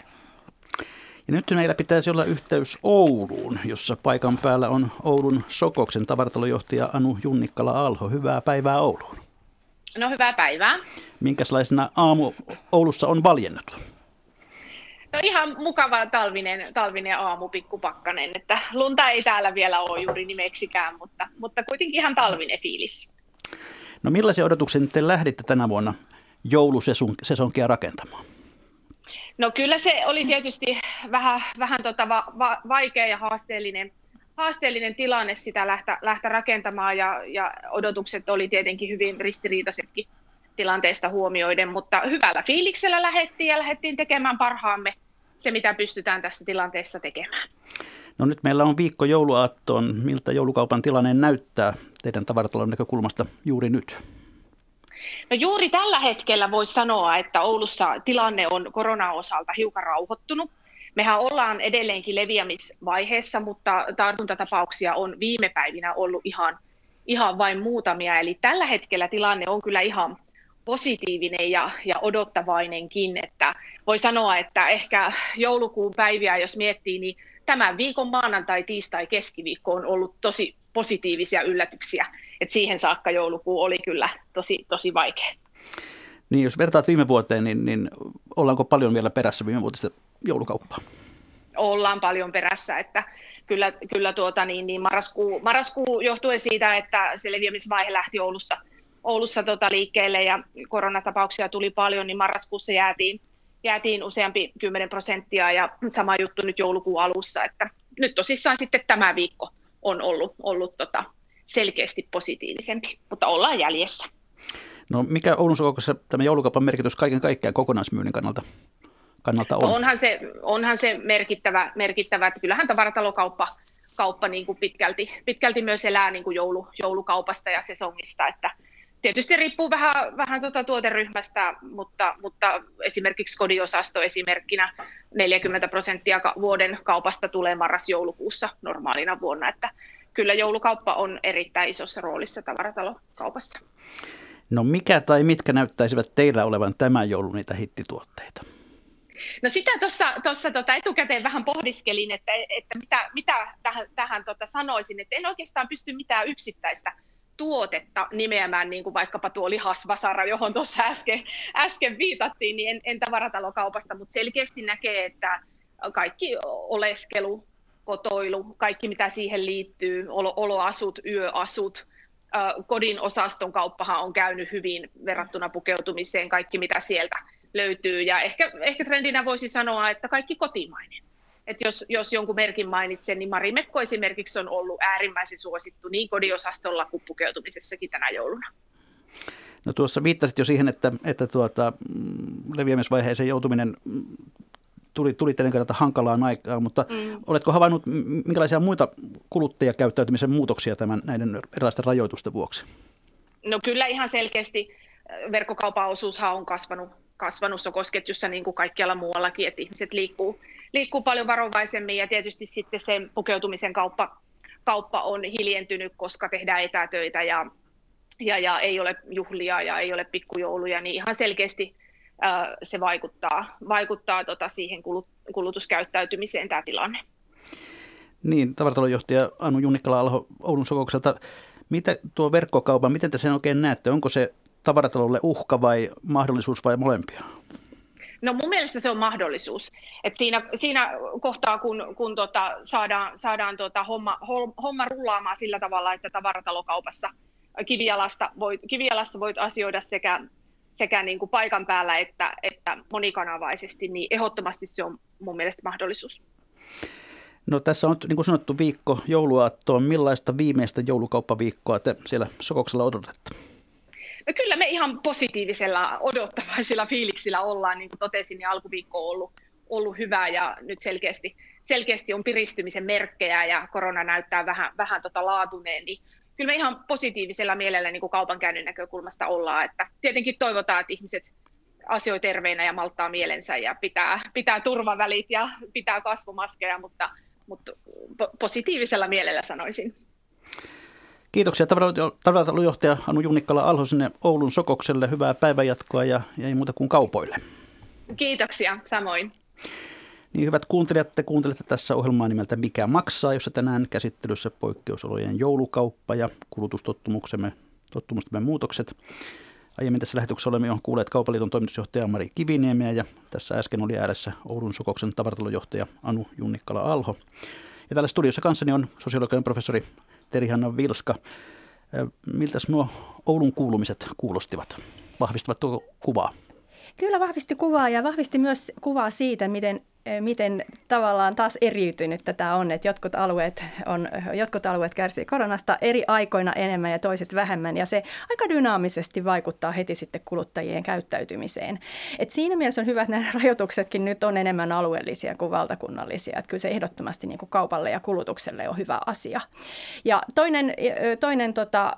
Ja nyt meillä pitäisi olla yhteys Ouluun, jossa paikan päällä on Oulun Sokoksen tavaratalojohtaja Anu Junnikkala-Alho. Hyvää päivää Ouluun.
No hyvää päivää.
Minkälaisena aamu Oulussa on valjennut?
No ihan mukava talvinen, talvinen aamu, pikkupakkanen, että lunta ei täällä vielä ole juuri nimeksikään, mutta, mutta kuitenkin ihan talvinen fiilis.
No millaisia odotuksia te lähditte tänä vuonna joulusesonkia rakentamaan?
No kyllä se oli tietysti vähän, vähän tota va, va, vaikea ja haasteellinen, haasteellinen tilanne sitä lähteä, lähteä rakentamaan ja, ja odotukset oli tietenkin hyvin ristiriitaisetkin tilanteesta huomioiden, mutta hyvällä fiiliksellä lähettiin ja lähdettiin tekemään parhaamme se, mitä pystytään tässä tilanteessa tekemään.
No nyt meillä on viikko jouluaattoon. Miltä joulukaupan tilanne näyttää teidän tavaratalon näkökulmasta juuri nyt?
No juuri tällä hetkellä voisi sanoa, että Oulussa tilanne on koronaosalta hiukan rauhoittunut. Mehän ollaan edelleenkin leviämisvaiheessa, mutta tartuntatapauksia on viime päivinä ollut ihan, ihan vain muutamia. Eli tällä hetkellä tilanne on kyllä ihan positiivinen ja, ja odottavainenkin. Että voi sanoa, että ehkä joulukuun päiviä, jos miettii, niin tämän viikon maanantai, tiistai, keskiviikko on ollut tosi positiivisia yllätyksiä. Et siihen saakka joulukuu oli kyllä tosi, tosi vaikea.
Niin, jos vertaat viime vuoteen, niin, niin ollaanko paljon vielä perässä viime vuotista joulukauppaa?
Ollaan paljon perässä, että kyllä, kyllä tuota, niin, niin marraskuu, marraskuu johtuen siitä, että se leviämisvaihe lähti Oulussa, Oulussa tota liikkeelle ja koronatapauksia tuli paljon, niin marraskuussa jäätiin, jäätiin useampi 10 prosenttia ja sama juttu nyt joulukuun alussa, että nyt tosissaan sitten tämä viikko on ollut, ollut tota, selkeästi positiivisempi, mutta ollaan jäljessä.
No mikä Oulun Sokokossa tämä joulukaupan merkitys kaiken kaikkiaan kokonaismyynnin kannalta, kannalta on?
No onhan se, onhan se merkittävä, merkittävä, että kyllähän tavaratalokauppa kauppa niin kuin pitkälti, pitkälti myös elää niin kuin joulu, joulukaupasta ja sesongista, että tietysti riippuu vähän, vähän tuota tuoteryhmästä, mutta, mutta esimerkiksi kodiosasto esimerkkinä 40 prosenttia vuoden kaupasta tulee marras-joulukuussa normaalina vuonna, että kyllä joulukauppa on erittäin isossa roolissa tavaratalokaupassa.
No mikä tai mitkä näyttäisivät teillä olevan tämän joulun niitä hittituotteita?
No sitä tuossa tota etukäteen vähän pohdiskelin, että, että mitä, mitä tähän, tähän tota sanoisin, että en oikeastaan pysty mitään yksittäistä tuotetta nimeämään, niin kuin vaikkapa tuo lihasvasara, johon tuossa äsken, äsken viitattiin, niin en, en tavaratalokaupasta, mutta selkeästi näkee, että kaikki oleskelu, kotoilu, kaikki mitä siihen liittyy, olo, oloasut, yöasut, kodin osaston kauppahan on käynyt hyvin verrattuna pukeutumiseen, kaikki mitä sieltä löytyy. Ja ehkä, ehkä trendinä voisi sanoa, että kaikki kotimainen. Et jos, jos jonkun merkin mainitsen, niin Marimekko esimerkiksi on ollut äärimmäisen suosittu niin kodiosastolla kuin pukeutumisessakin tänä jouluna.
No tuossa viittasit jo siihen, että, että tuota, mm, leviämisvaiheeseen joutuminen tuli, tuli teidän kannalta hankalaan aikaan, mutta mm. oletko havainnut, minkälaisia muita kuluttajakäyttäytymisen muutoksia tämän näiden erilaisten rajoitusten vuoksi?
No kyllä ihan selkeästi äh, verkkokaupan osuushan on kasvanut, kasvanut sokosketjussa niin kuin kaikkialla muuallakin, että ihmiset liikkuu, liikkuu paljon varovaisemmin ja tietysti sitten sen pukeutumisen kauppa, kauppa on hiljentynyt, koska tehdään etätöitä ja, ja, ja ei ole juhlia ja ei ole pikkujouluja, niin ihan selkeästi se vaikuttaa, vaikuttaa tota siihen kulutuskäyttäytymiseen tämä tilanne.
Niin, tavaratalonjohtaja Anu Junnikkala Alho Oulun Sokokselta. Mitä tuo verkkokaupan, miten te sen oikein näette? Onko se tavaratalolle uhka vai mahdollisuus vai molempia?
No mun mielestä se on mahdollisuus. Et siinä, siinä kohtaa, kun, kun tota, saadaan, saadaan tota homma, homma rullaamaan sillä tavalla, että tavaratalokaupassa kivialasta voit, kivialassa voit asioida sekä sekä niin kuin paikan päällä että, että monikanavaisesti, niin ehdottomasti se on mun mielestä mahdollisuus.
No tässä on niin kuin sanottu viikko jouluaattoon. Millaista viimeistä joulukauppaviikkoa te siellä Sokoksella odotatte?
No kyllä me ihan positiivisella odottavaisilla fiiliksillä ollaan, niin kuin totesin, niin alkuviikko on ollut, ollut hyvä ja nyt selkeästi, selkeästi on piristymisen merkkejä ja korona näyttää vähän, vähän tota laatuneen, niin kyllä me ihan positiivisella mielellä niin kuin kaupankäynnin näkökulmasta ollaan. Että tietenkin toivotaan, että ihmiset asioi terveinä ja malttaa mielensä ja pitää, pitää turvavälit ja pitää kasvomaskeja, mutta, mutta positiivisella mielellä sanoisin.
Kiitoksia tavaratalojohtaja Anu Junnikkala Alho sinne Oulun Sokokselle. Hyvää päivänjatkoa ja, ja ei muuta kuin kaupoille.
Kiitoksia, samoin.
Niin hyvät kuuntelijat, te kuuntelette tässä ohjelmaa nimeltä Mikä maksaa, jossa tänään käsittelyssä poikkeusolojen joulukauppa ja kulutustottumuksemme tottumustamme muutokset. Aiemmin tässä lähetyksessä olemme jo kuulleet Kaupaliiton toimitusjohtaja Mari Kiviniemeä ja tässä äsken oli ääressä Oulun Sukoksen tavaratalojohtaja Anu Junnikkala-Alho. Ja täällä studiossa kanssani on sosiologian professori Terihanna Vilska. Miltäs nuo Oulun kuulumiset kuulostivat? Vahvistavat kuvaa?
Kyllä vahvisti kuvaa ja vahvisti myös kuvaa siitä, miten miten tavallaan taas eriytynyt tätä on, että jotkut alueet, on, jotkut alueet kärsii koronasta eri aikoina enemmän ja toiset vähemmän, ja se aika dynaamisesti vaikuttaa heti sitten kuluttajien käyttäytymiseen. Et siinä mielessä on hyvä, että nämä rajoituksetkin nyt on enemmän alueellisia kuin valtakunnallisia, että kyllä se ehdottomasti niin kuin kaupalle ja kulutukselle on hyvä asia. Ja toinen, toinen tota,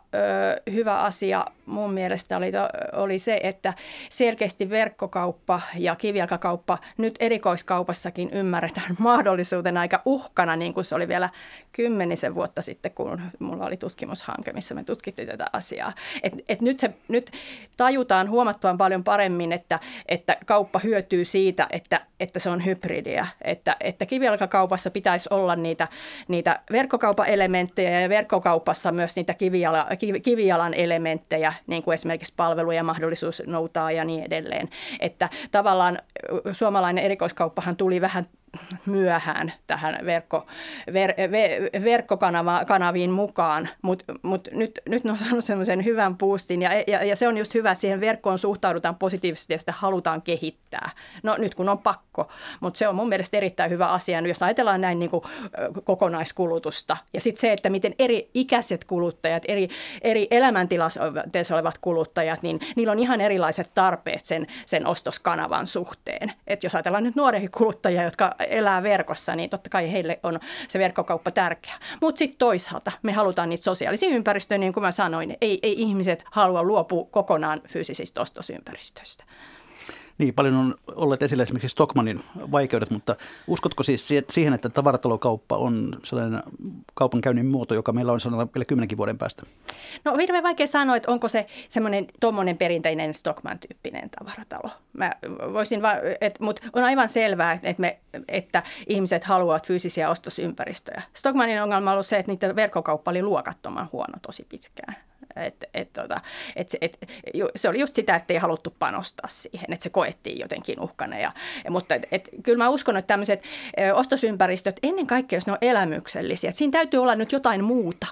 hyvä asia mun mielestä oli, oli se, että selkeästi verkkokauppa ja kivijalkakauppa nyt erikoiskaupassa Suomessakin ymmärretään mahdollisuutena aika uhkana, niin kuin se oli vielä kymmenisen vuotta sitten, kun mulla oli tutkimushanke, missä me tutkittiin tätä asiaa. Et, et nyt, se, nyt tajutaan huomattavan paljon paremmin, että, että kauppa hyötyy siitä, että, että se on hybridiä. Että, että kivijalkakaupassa pitäisi olla niitä, niitä verkkokaupan elementtejä ja verkkokaupassa myös niitä kivijala, kivijalan elementtejä, niin kuin esimerkiksi palveluja, mahdollisuus noutaa ja niin edelleen. Että tavallaan suomalainen erikoiskauppahan tuli vähän myöhään tähän verkko, ver, ver, verkkokanaviin mukaan, mutta mut nyt, nyt ne on saanut semmoisen hyvän boostin ja, ja, ja se on just hyvä, että siihen verkkoon suhtaudutaan positiivisesti ja sitä halutaan kehittää. No nyt kun on pakko, mutta se on mun mielestä erittäin hyvä asia, jos ajatellaan näin niin kuin, kokonaiskulutusta. Ja sitten se, että miten eri ikäiset kuluttajat, eri, eri elämäntilanteessa olevat kuluttajat, niin niillä on ihan erilaiset tarpeet sen, sen ostoskanavan suhteen. Et jos ajatellaan nyt nuoria kuluttajia, jotka elää verkossa, niin totta kai heille on se verkkokauppa tärkeä. Mutta sitten toisaalta me halutaan niitä sosiaalisia ympäristöjä, niin kuin mä sanoin, ei, ei ihmiset halua luopua kokonaan fyysisistä ostosympäristöistä.
Niin, paljon on olleet esillä esimerkiksi Stockmanin vaikeudet, mutta uskotko siis siihen, että tavaratalokauppa on sellainen kaupankäynnin muoto, joka meillä on sanotaan vielä kymmenenkin vuoden päästä?
No hirveän vaikea sanoa, että onko se semmoinen tuommoinen perinteinen Stockman-tyyppinen tavaratalo. Mä voisin va- et, mutta on aivan selvää, että, me, että ihmiset haluavat fyysisiä ostosympäristöjä. Stockmanin ongelma on ollut se, että niiden verkkokauppa oli luokattoman huono tosi pitkään. Et, et, tota, et, et, se oli just sitä, että ei haluttu panostaa siihen, että se koettiin jotenkin uhkana. Ja, mutta et, et, kyllä mä uskon, että tämmöiset ostosympäristöt, ennen kaikkea jos ne on elämyksellisiä, siinä täytyy olla nyt jotain muuta.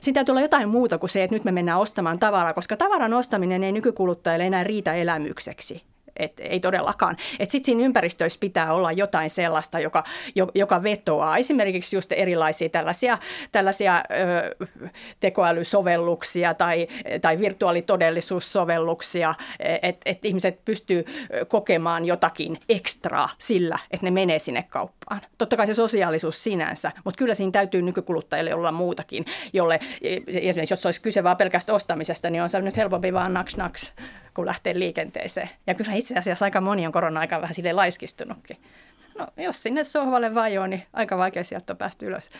Siinä täytyy olla jotain muuta kuin se, että nyt me mennään ostamaan tavaraa, koska tavaran ostaminen ei nykykuluttajille enää riitä elämykseksi et ei todellakaan. Sitten siinä ympäristöissä pitää olla jotain sellaista, joka, joka vetoaa. Esimerkiksi just erilaisia tällaisia, tällaisia ö, tekoälysovelluksia tai, tai virtuaalitodellisuussovelluksia, että et ihmiset pystyy kokemaan jotakin ekstraa sillä, että ne menee sinne kauppaan. Totta kai se sosiaalisuus sinänsä, mutta kyllä siinä täytyy nykykuluttajille olla muutakin, jolle esimerkiksi jos olisi kyse vaan pelkästään ostamisesta, niin on se nyt helpompi vaan naks naks kun lähtee liikenteeseen. Ja kyllä itse asiassa aika moni on korona-aikaan vähän sille laiskistunutkin. No, jos sinne sohvalle vajoo, niin aika vaikea sieltä on päästä ylös.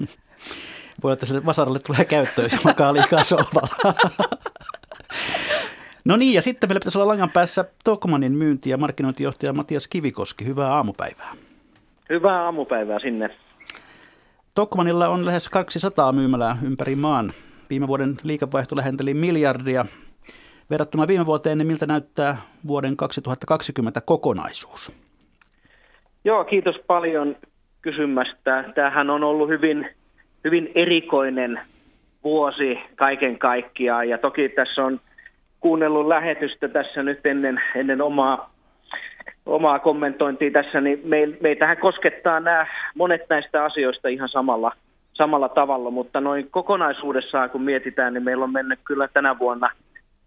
Voi olla, että sille vasaralle tulee käyttöön, jos makaa liikaa sohvalla. No niin, ja sitten meillä pitäisi olla langan päässä Tokmanin myynti- ja markkinointijohtaja Matias Kivikoski. Hyvää aamupäivää.
Hyvää aamupäivää sinne.
Tokmanilla on lähes 200 myymälää ympäri maan. Viime vuoden liikevaihto lähenteli miljardia Verrattuna viime vuoteen, niin miltä näyttää vuoden 2020 kokonaisuus?
Joo, kiitos paljon kysymästä. Tämähän on ollut hyvin, hyvin erikoinen vuosi kaiken kaikkiaan ja toki tässä on kuunnellut lähetystä tässä nyt ennen, ennen omaa, omaa kommentointia tässä, niin meitähän koskettaa nämä monet näistä asioista ihan samalla, samalla tavalla, mutta noin kokonaisuudessaan kun mietitään, niin meillä on mennyt kyllä tänä vuonna –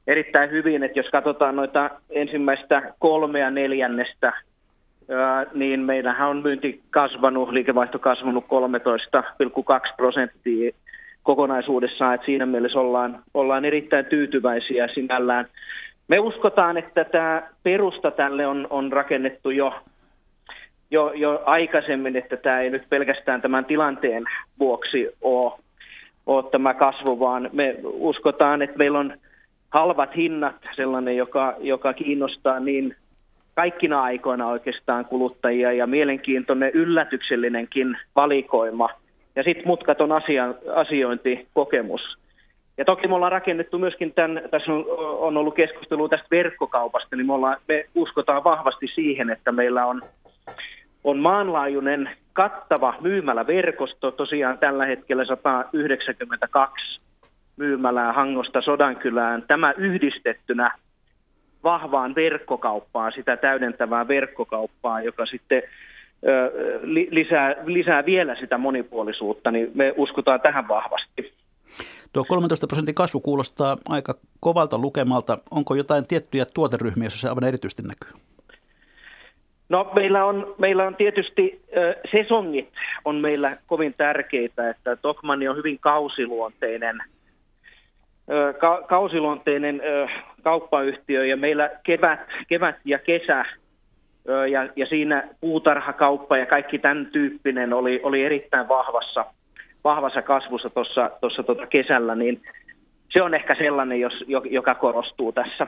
erittäin hyvin, että jos katsotaan noita ensimmäistä kolmea neljännestä, niin meillähän on myynti kasvanut, liikevaihto kasvanut 13,2 prosenttia kokonaisuudessaan, että siinä mielessä ollaan, ollaan erittäin tyytyväisiä sinällään. Me uskotaan, että tämä perusta tälle on, on rakennettu jo, jo, jo aikaisemmin, että tämä ei nyt pelkästään tämän tilanteen vuoksi ole, ole tämä kasvu, vaan me uskotaan, että meillä on halvat hinnat, sellainen, joka, joka kiinnostaa niin kaikkina aikoina oikeastaan kuluttajia ja mielenkiintoinen yllätyksellinenkin valikoima. Ja sitten mutkaton asia, asiointikokemus. Ja toki me ollaan rakennettu myöskin tämän, tässä on, on ollut keskustelua tästä verkkokaupasta, niin me, ollaan, me uskotaan vahvasti siihen, että meillä on, on maanlaajuinen kattava myymäläverkosto, tosiaan tällä hetkellä 192 myymälää Hangosta Sodankylään. Tämä yhdistettynä vahvaan verkkokauppaan, sitä täydentävää verkkokauppaa, joka sitten lisää, lisää vielä sitä monipuolisuutta, niin me uskotaan tähän vahvasti.
Tuo 13 prosentin kasvu kuulostaa aika kovalta lukemalta. Onko jotain tiettyjä tuoteryhmiä, joissa se aivan erityisesti näkyy?
No meillä on, meillä on tietysti äh, sesongit on meillä kovin tärkeitä, että Tokmanni on hyvin kausiluonteinen, ka- kausiluonteinen äh, kauppayhtiö ja meillä kevät, kevät ja kesä äh, ja, ja siinä puutarhakauppa ja kaikki tämän tyyppinen oli, oli erittäin vahvassa – vahvassa kasvussa tuossa tuota kesällä, niin se on ehkä sellainen, jos, joka korostuu tässä.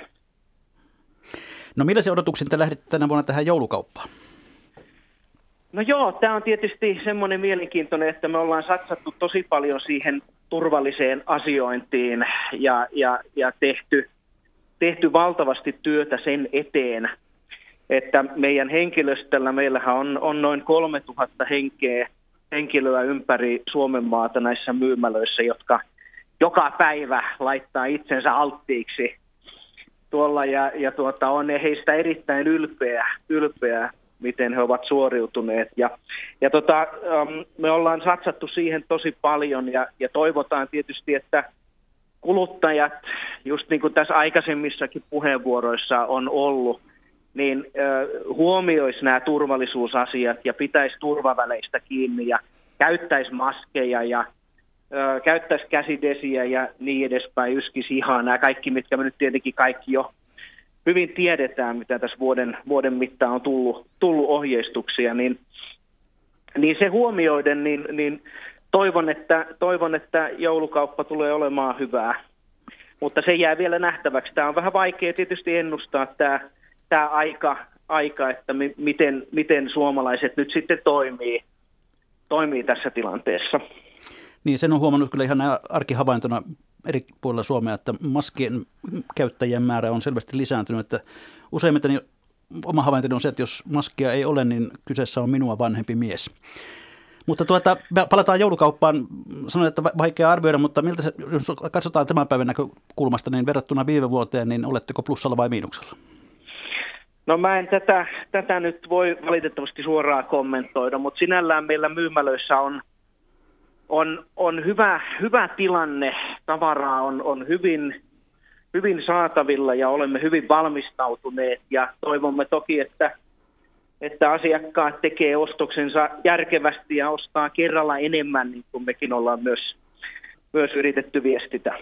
No millä se odotuksen te lähditte tänä vuonna tähän joulukauppaan?
No joo, tämä on tietysti semmoinen mielenkiintoinen, että me ollaan satsattu tosi paljon siihen turvalliseen asiointiin ja, ja, ja tehty, tehty valtavasti työtä sen eteen, että meidän henkilöstöllä, meillähän on, on noin 3000 henkeä henkilöä ympäri Suomen maata näissä myymälöissä, jotka joka päivä laittaa itsensä alttiiksi tuolla ja, ja tuota, on heistä erittäin ylpeä, ylpeä, miten he ovat suoriutuneet. Ja, ja tota, um, me ollaan satsattu siihen tosi paljon ja, ja toivotaan tietysti, että kuluttajat, just niin kuin tässä aikaisemmissakin puheenvuoroissa on ollut, niin huomioisi nämä turvallisuusasiat ja pitäisi turvaväleistä kiinni ja käyttäisi maskeja ja käyttäisi käsidesiä ja niin edespäin, yskisi ihan nämä kaikki, mitkä me nyt tietenkin kaikki jo hyvin tiedetään, mitä tässä vuoden, vuoden mittaan on tullut, tullut ohjeistuksia, niin, niin se huomioiden, niin, niin toivon, että, toivon, että joulukauppa tulee olemaan hyvää. Mutta se jää vielä nähtäväksi. Tämä on vähän vaikea tietysti ennustaa tämä tämä aika, aika että mi, miten, miten suomalaiset nyt sitten toimii, toimii tässä tilanteessa.
Niin, sen on huomannut kyllä ihan arkihavaintona eri puolilla Suomea, että maskien käyttäjien määrä on selvästi lisääntynyt. Että useimmiten oma havaintoni on se, että jos maskia ei ole, niin kyseessä on minua vanhempi mies. Mutta tuota, palataan joulukauppaan. Sanoin, että vaikea arvioida, mutta miltä se, jos katsotaan tämän päivän näkökulmasta, niin verrattuna viime vuoteen, niin oletteko plussalla vai miinuksella?
No mä en tätä, tätä nyt voi valitettavasti suoraan kommentoida, mutta sinällään meillä myymälöissä on, on, on hyvä, hyvä tilanne. Tavaraa on, on hyvin, hyvin saatavilla ja olemme hyvin valmistautuneet ja toivomme toki, että, että asiakkaat tekee ostoksensa järkevästi ja ostaa kerralla enemmän, niin kuin mekin ollaan myös, myös yritetty viestitä.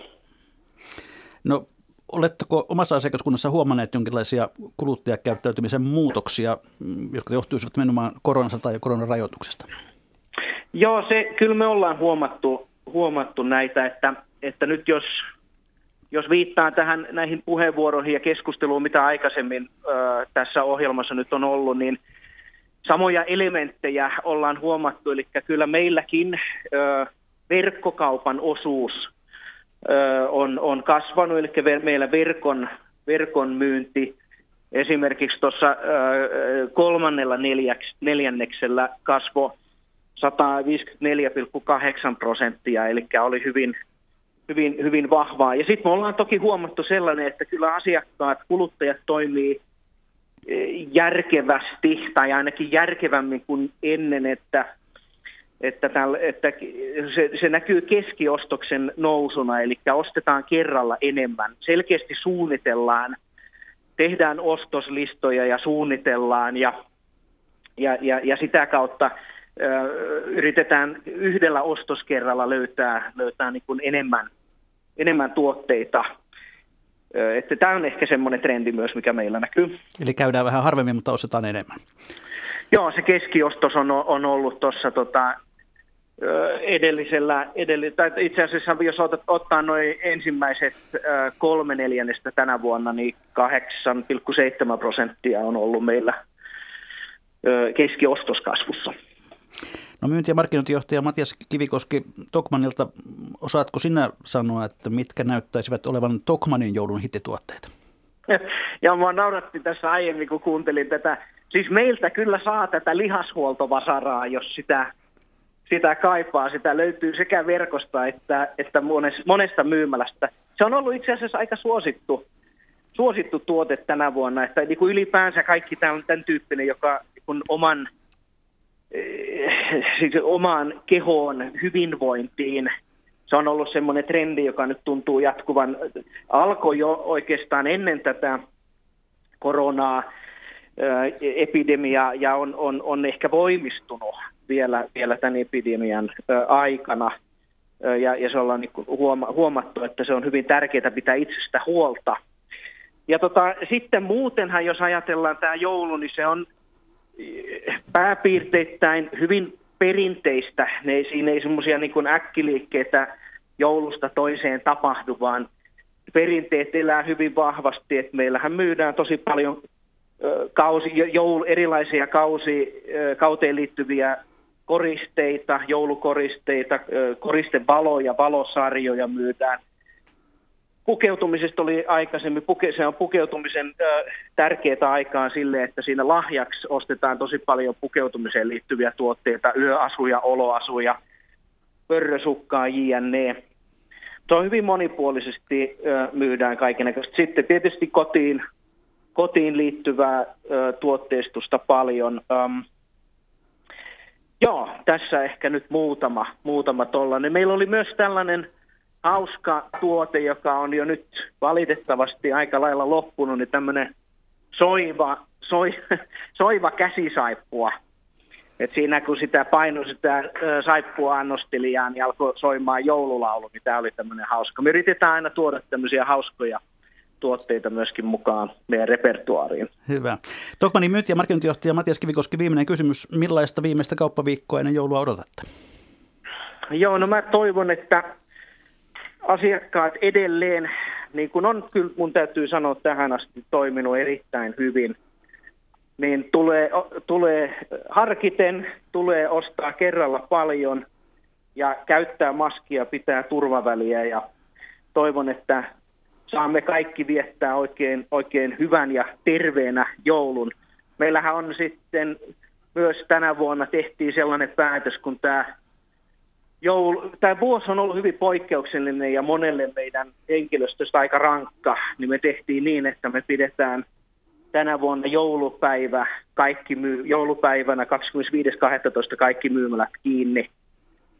No Oletteko omassa asiakaskunnassa huomanneet jonkinlaisia kuluttajakäyttäytymisen muutoksia, jotka johtuisivat nimenomaan koronasta tai koronarajoituksesta?
Joo, se, kyllä me ollaan huomattu, huomattu näitä, että, että nyt jos, jos viittaa tähän näihin puheenvuoroihin ja keskusteluun, mitä aikaisemmin ö, tässä ohjelmassa nyt on ollut, niin samoja elementtejä ollaan huomattu, eli kyllä meilläkin ö, verkkokaupan osuus on, on kasvanut, eli meillä verkon, verkon myynti esimerkiksi tuossa kolmannella neljäks, neljänneksellä kasvoi 154,8 prosenttia, eli oli hyvin, hyvin, hyvin vahvaa. Ja sitten me ollaan toki huomattu sellainen, että kyllä asiakkaat, kuluttajat toimii järkevästi tai ainakin järkevämmin kuin ennen, että että, täl, että se, se näkyy keskiostoksen nousuna, eli ostetaan kerralla enemmän. Selkeästi suunnitellaan, tehdään ostoslistoja ja suunnitellaan ja, ja, ja, ja sitä kautta yritetään yhdellä ostoskerralla löytää, löytää niin kuin enemmän, enemmän tuotteita. Että tämä on ehkä semmoinen trendi myös, mikä meillä näkyy.
Eli käydään vähän harvemmin, mutta ostetaan enemmän.
Joo, se keskiostos on, on ollut tuossa tota, edellisellä, edelli, tai itse asiassa jos otat, ottaa noin ensimmäiset kolme neljännestä tänä vuonna, niin 8,7 prosenttia on ollut meillä keskiostoskasvussa.
No myynti- ja markkinointijohtaja Matias Kivikoski Tokmanilta, osaatko sinä sanoa, että mitkä näyttäisivät olevan Tokmanin joulun hittituotteita?
Ja mua nauratti tässä aiemmin, kun kuuntelin tätä. Siis meiltä kyllä saa tätä lihashuoltovasaraa, jos sitä, sitä kaipaa. Sitä löytyy sekä verkosta että, että monesta myymälästä. Se on ollut itse asiassa aika suosittu, suosittu tuote tänä vuonna. Että niin kuin ylipäänsä kaikki tämän, tämän tyyppinen, joka niin oman, siis omaan kehoon, hyvinvointiin – se on ollut semmoinen trendi, joka nyt tuntuu jatkuvan. Alkoi jo oikeastaan ennen tätä koronaa, epidemiaa ja on, on, on ehkä voimistunut vielä, vielä tämän epidemian aikana. Ja, ja se ollaan niin huoma, huomattu, että se on hyvin tärkeää pitää itsestä huolta. Ja tota, sitten muutenhan, jos ajatellaan tämä joulu, niin se on pääpiirteittäin hyvin perinteistä. Ne, siinä ei semmoisia niin äkkiliikkeitä joulusta toiseen tapahdu, vaan perinteet elää hyvin vahvasti. että meillähän myydään tosi paljon kausi, joulu, erilaisia kausi, kauteen liittyviä koristeita, joulukoristeita, koristevaloja, valosarjoja myydään. Pukeutumisesta oli aikaisemmin, se on pukeutumisen tärkeää aikaa sille, että siinä lahjaksi ostetaan tosi paljon pukeutumiseen liittyviä tuotteita, yöasuja, oloasuja – pörrösukkaa, jne. Se on hyvin monipuolisesti myydään kaikenlaista. Sitten tietysti kotiin, kotiin liittyvää tuotteistusta paljon. joo, tässä ehkä nyt muutama, muutama tollainen. Meillä oli myös tällainen hauska tuote, joka on jo nyt valitettavasti aika lailla loppunut, niin tämmöinen soiva, soi, soiva käsisaippua et siinä kun sitä painoi sitä saippua annostelijaan niin alkoi soimaan joululaulu, niin tämä oli tämmöinen hauska. Me yritetään aina tuoda tämmöisiä hauskoja tuotteita myöskin mukaan meidän repertuaariin.
Hyvä. Tokmanin myynti- ja markkinointijohtaja Matias Kivikoski, viimeinen kysymys. Millaista viimeistä kauppaviikkoa ennen joulua odotatte?
Joo, no mä toivon, että asiakkaat edelleen, niin kuin on kyllä mun täytyy sanoa tähän asti toiminut erittäin hyvin – niin tulee, tulee harkiten, tulee ostaa kerralla paljon ja käyttää maskia, pitää turvaväliä ja toivon, että saamme kaikki viettää oikein, oikein hyvän ja terveenä joulun. Meillähän on sitten myös tänä vuonna tehtiin sellainen päätös, kun tämä, joulu, tämä vuosi on ollut hyvin poikkeuksellinen ja monelle meidän henkilöstöstä aika rankka, niin me tehtiin niin, että me pidetään – tänä vuonna joulupäivä, kaikki myy, joulupäivänä 25.12. kaikki myymälät kiinni,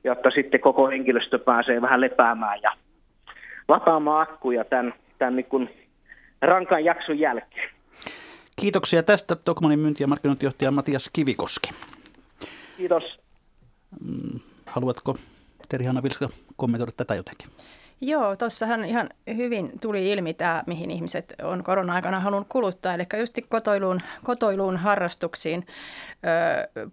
jotta sitten koko henkilöstö pääsee vähän lepäämään ja lataamaan akkuja tämän, tämän niin kuin rankan jakson jälkeen.
Kiitoksia tästä Tokmanin myynti- ja markkinointijohtaja Matias Kivikoski.
Kiitos.
Mm, haluatko Terhi-Hanna Vilska kommentoida tätä jotenkin?
Joo, tuossahan ihan hyvin tuli ilmi tämä, mihin ihmiset on korona-aikana halunnut kuluttaa, eli just kotoiluun, kotoiluun harrastuksiin,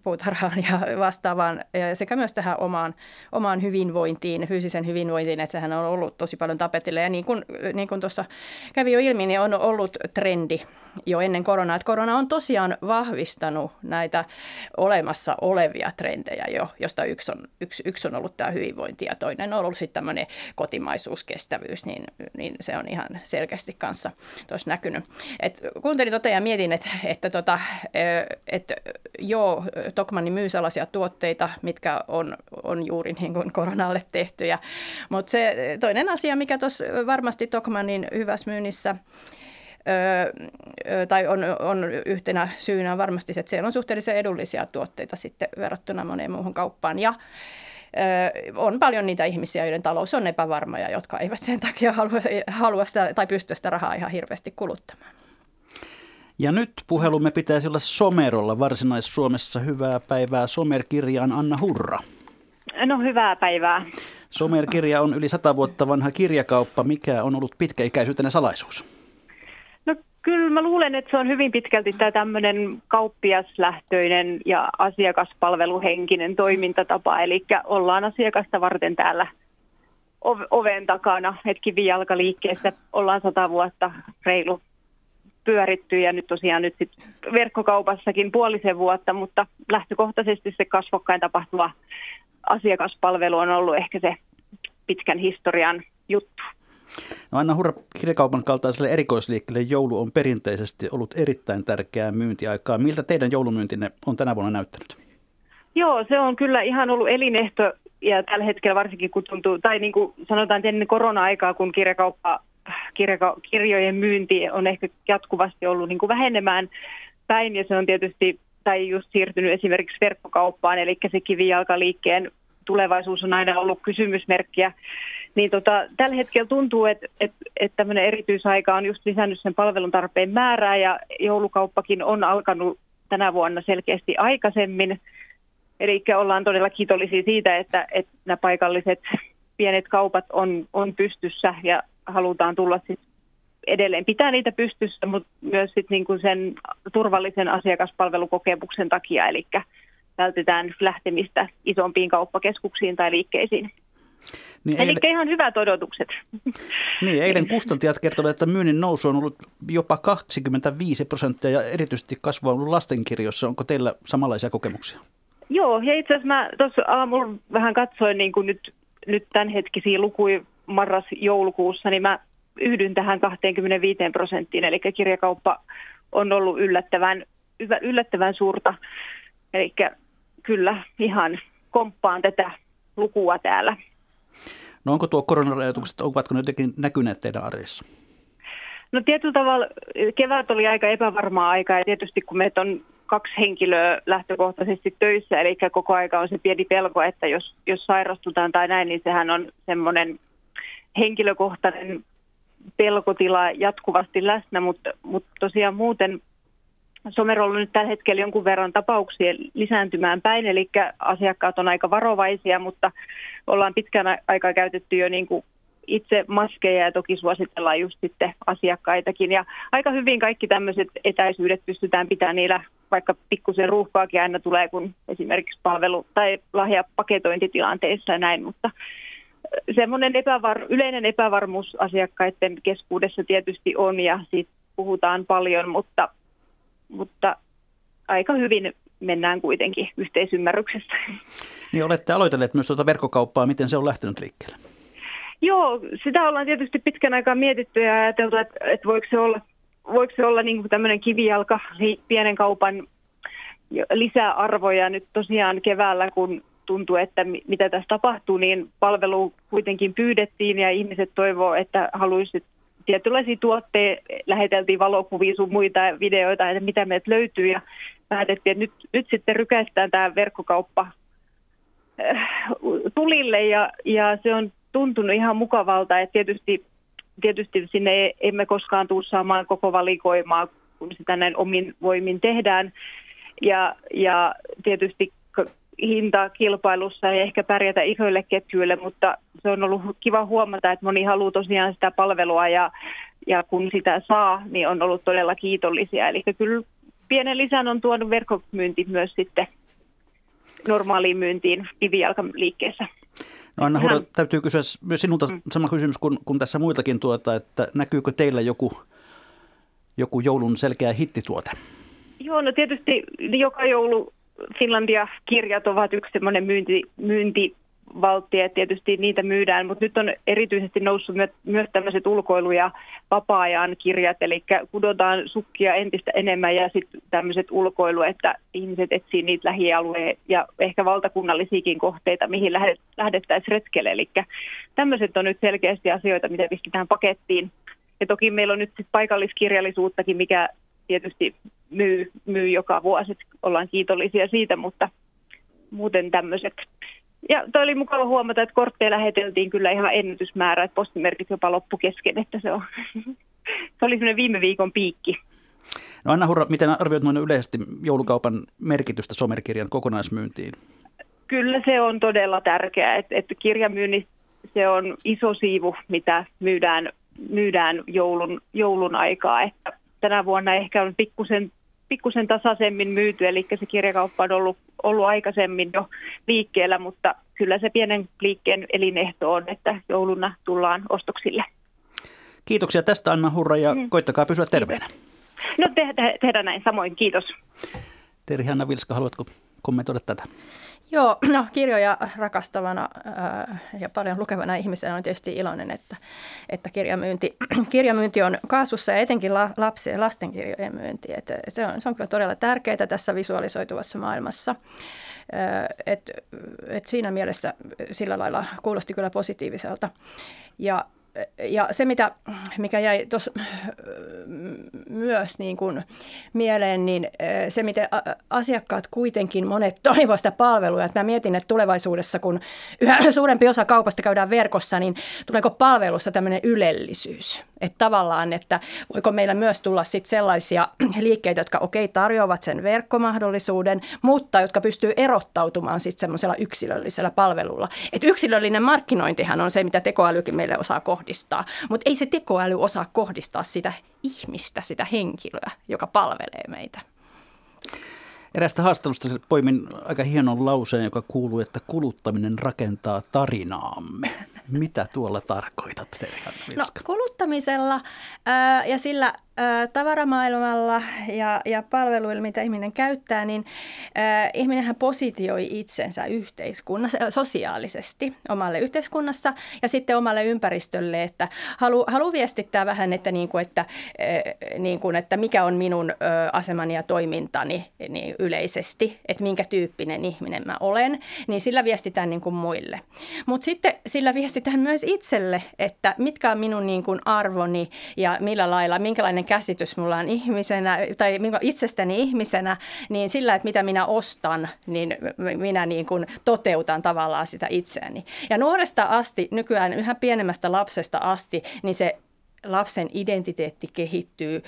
puutarhaan ja vastaavaan, sekä myös tähän omaan, omaan hyvinvointiin, fyysisen hyvinvointiin, että sehän on ollut tosi paljon tapetilla. Ja niin kuin, niin kuin tuossa kävi jo ilmi, niin on ollut trendi jo ennen koronaa. Että korona on tosiaan vahvistanut näitä olemassa olevia trendejä jo, josta yksi on, yksi, yksi on ollut tämä hyvinvointi ja toinen on ollut sitten tämmöinen kotimaisuus, kestävyys, niin, niin se on ihan selkeästi kanssa tuossa näkynyt. Et kuuntelin tota ja mietin, että, että, tota, että joo, Tokmanni myy sellaisia tuotteita, mitkä on, on juuri niin kuin koronalle tehtyjä, mutta se toinen asia, mikä tuossa varmasti Tokmannin hyvässä myynnissä tai on, on yhtenä syynä varmasti se, että siellä on suhteellisen edullisia tuotteita sitten verrattuna moneen muuhun kauppaan. Ja on paljon niitä ihmisiä, joiden talous on epävarma ja jotka eivät sen takia halua, halua sitä, tai pysty sitä rahaa ihan hirveästi kuluttamaan.
Ja nyt puhelumme pitäisi olla Somerolla Varsinais-Suomessa. Hyvää päivää Somer-kirjaan Anna Hurra.
No hyvää päivää.
Somer-kirja on yli sata vuotta vanha kirjakauppa. Mikä on ollut pitkäikäisyytenä salaisuus?
Kyllä mä luulen, että se on hyvin pitkälti tämä tämmöinen kauppiaslähtöinen ja asiakaspalveluhenkinen toimintatapa. Eli ollaan asiakasta varten täällä oven takana, että kivijalkaliikkeessä ollaan sata vuotta reilu pyöritty ja nyt tosiaan nyt sit verkkokaupassakin puolisen vuotta, mutta lähtökohtaisesti se kasvokkain tapahtuva asiakaspalvelu on ollut ehkä se pitkän historian juttu.
No Anna Hurra, kirjakaupan kaltaiselle erikoisliikkeelle joulu on perinteisesti ollut erittäin tärkeää myyntiaikaa. Miltä teidän joulumyyntinne on tänä vuonna näyttänyt?
Joo, se on kyllä ihan ollut elinehto ja tällä hetkellä varsinkin kun tuntuu, tai niin kuin sanotaan ennen korona-aikaa, kun kirjakauppa, kirjaka, kirjojen myynti on ehkä jatkuvasti ollut niin kuin vähenemään päin ja se on tietysti, tai just siirtynyt esimerkiksi verkkokauppaan, eli se kivijalkaliikkeen tulevaisuus on aina ollut kysymysmerkkiä. Niin tota, tällä hetkellä tuntuu, että, että, että tämmöinen erityisaika on just lisännyt sen palvelun tarpeen määrää ja joulukauppakin on alkanut tänä vuonna selkeästi aikaisemmin. Eli ollaan todella kiitollisia siitä, että, että nämä paikalliset pienet kaupat on, on pystyssä ja halutaan tulla sit edelleen pitää niitä pystyssä, mutta myös sit niinku sen turvallisen asiakaspalvelukokemuksen takia, eli vältetään lähtemistä isompiin kauppakeskuksiin tai liikkeisiin. Niin Eli eilen... ihan hyvät odotukset.
Niin, eilen kustantajat kertovat, että myynnin nousu on ollut jopa 25 prosenttia ja erityisesti kasvu on ollut lastenkirjoissa. Onko teillä samanlaisia kokemuksia?
Joo, ja itse asiassa mä tuossa aamulla vähän katsoin niin kuin nyt, nyt tämänhetkisiä lukuja marras-joulukuussa, niin mä yhdyn tähän 25 prosenttiin, eli kirjakauppa on ollut yllättävän, yllättävän suurta. Eli kyllä ihan komppaan tätä lukua täällä.
No onko tuo koronarajoitukset, ovatko ne jotenkin näkyneet teidän arjessa?
No tietyllä tavalla kevät oli aika epävarmaa aikaa ja tietysti kun meitä on kaksi henkilöä lähtökohtaisesti töissä, eli koko aika on se pieni pelko, että jos, jos sairastutaan tai näin, niin sehän on semmoinen henkilökohtainen pelkotila jatkuvasti läsnä, mutta, mutta tosiaan muuten Somerolla nyt tällä hetkellä jonkun verran tapauksia lisääntymään päin, eli asiakkaat on aika varovaisia, mutta ollaan pitkän aikaa käytetty jo niin kuin itse maskeja ja toki suositellaan just sitten asiakkaitakin. Ja aika hyvin kaikki tämmöiset etäisyydet pystytään pitämään niillä, vaikka pikkusen ruuhkaakin aina tulee, kun esimerkiksi palvelu- tai lahjapaketointitilanteissa ja näin, mutta semmoinen epävar- yleinen epävarmuus asiakkaiden keskuudessa tietysti on ja siitä puhutaan paljon, mutta, mutta aika hyvin mennään kuitenkin yhteisymmärryksessä.
Niin olette aloitelleet myös tuota verkkokauppaa. Miten se on lähtenyt liikkeelle?
Joo, sitä ollaan tietysti pitkän aikaa mietitty ja ajateltu, että, että voiko se olla, voiko se olla niin kuin tämmöinen kivijalka pienen kaupan lisäarvoja nyt tosiaan keväällä, kun tuntuu, että mitä tässä tapahtuu, niin palvelu kuitenkin pyydettiin ja ihmiset toivoo, että haluaisivat tietynlaisia tuotteita, läheteltiin valokuvia sun muita videoita, että mitä meiltä löytyy ja päätettiin, että nyt, nyt sitten rykäistään tämä verkkokauppa äh, tulille ja, ja se on tuntunut ihan mukavalta, että tietysti, tietysti sinne emme koskaan tule saamaan koko valikoimaa, kun sitä näin omin voimin tehdään. Ja, ja tietysti hintakilpailussa ei ehkä pärjätä isoille ketjuille, mutta se on ollut kiva huomata, että moni haluaa tosiaan sitä palvelua ja, ja kun sitä saa, niin on ollut todella kiitollisia. Eli kyllä pienen lisän on tuonut verkkomyynti myös sitten normaaliin myyntiin kivijalkaliikkeessä.
No Anna Huro, täytyy kysyä myös sinulta mm. sama kysymys kuin, kuin tässä muitakin, tuota, että näkyykö teillä joku, joku joulun selkeä hittituote?
Joo, no tietysti joka joulu Finlandia-kirjat ovat yksi semmoinen myynti, myynti valtti, että tietysti niitä myydään, mutta nyt on erityisesti noussut myös tämmöiset ulkoilu- ja vapaa-ajan kirjat, eli kudotaan sukkia entistä enemmän ja sitten tämmöiset ulkoilu, että ihmiset etsii niitä lähialueen ja ehkä valtakunnallisiakin kohteita, mihin lähdettäisiin retkelle, eli tämmöiset on nyt selkeästi asioita, mitä pistetään pakettiin. Ja toki meillä on nyt sit paikalliskirjallisuuttakin, mikä tietysti myy, myy joka vuosi, ollaan kiitollisia siitä, mutta muuten tämmöiset ja toi oli mukava huomata, että kortteja läheteltiin kyllä ihan ennätysmäärä, että postimerkit jopa loppu kesken, että se, on, se oli semmoinen viime viikon piikki.
No Anna Hurra, miten arvioit noin yleisesti joulukaupan merkitystä somerkirjan kokonaismyyntiin?
Kyllä se on todella tärkeää, että, että kirjamyynni se on iso siivu, mitä myydään, myydään joulun, joulun aikaa. Että tänä vuonna ehkä on pikkusen pikkusen tasaisemmin myyty, eli se kirjakauppa on ollut, ollut aikaisemmin jo liikkeellä, mutta kyllä se pienen liikkeen elinehto on, että jouluna tullaan ostoksille.
Kiitoksia tästä Anna Hurra ja mm. koittakaa pysyä terveenä.
No tehdään tehdä näin samoin, kiitos.
Terhi Hanna Vilska, haluatko kommentoida tätä?
Joo, no kirjoja rakastavana ää, ja paljon lukevana ihmisenä on tietysti iloinen, että, että kirjamyynti, kirjamyynti on kasvussa ja etenkin la, lapsi- ja lastenkirjojen myynti. Että se, on, se on kyllä todella tärkeää tässä visualisoituvassa maailmassa. Et, et siinä mielessä sillä lailla kuulosti kyllä positiiviselta. Ja ja se, mitä, mikä jäi tuossa myös niin kuin mieleen, niin se, miten asiakkaat kuitenkin monet toivovat sitä palvelua. Että mä mietin, että tulevaisuudessa, kun yhä suurempi osa kaupasta käydään verkossa, niin tuleeko palvelussa tämmöinen ylellisyys? Että tavallaan, että voiko meillä myös tulla sit sellaisia liikkeitä, jotka okei okay, tarjoavat sen verkkomahdollisuuden, mutta jotka pystyy erottautumaan sitten semmoisella yksilöllisellä palvelulla. Että yksilöllinen markkinointihan on se, mitä tekoälykin meille osaa kohdistaa, mutta ei se tekoäly osaa kohdistaa sitä ihmistä, sitä henkilöä, joka palvelee meitä.
Erästä haastattelusta poimin aika hienon lauseen, joka kuuluu, että kuluttaminen rakentaa tarinaamme. Mitä tuolla tarkoitat,
No kuluttamisella ää, ja sillä tavaramaailmalla ja, ja palveluilla, mitä ihminen käyttää, niin ää, ihminenhän positioi itsensä yhteiskunnassa, sosiaalisesti omalle yhteiskunnassa ja sitten omalle ympäristölle, että halu, halu viestittää vähän, että, niin kuin, että, ää, niin kuin, että mikä on minun ää, asemani ja toimintani niin yleisesti, että minkä tyyppinen ihminen mä olen, niin sillä viestitään niin kuin muille. Mutta sitten sillä viestitään myös itselle, että mitkä on minun niin kuin arvoni ja millä lailla, minkälainen käsitys mulla on ihmisenä tai itsestäni ihmisenä, niin sillä, että mitä minä ostan, niin minä niin kuin toteutan tavallaan sitä itseäni. Ja nuoresta asti, nykyään yhä pienemmästä lapsesta asti, niin se lapsen identiteetti kehittyy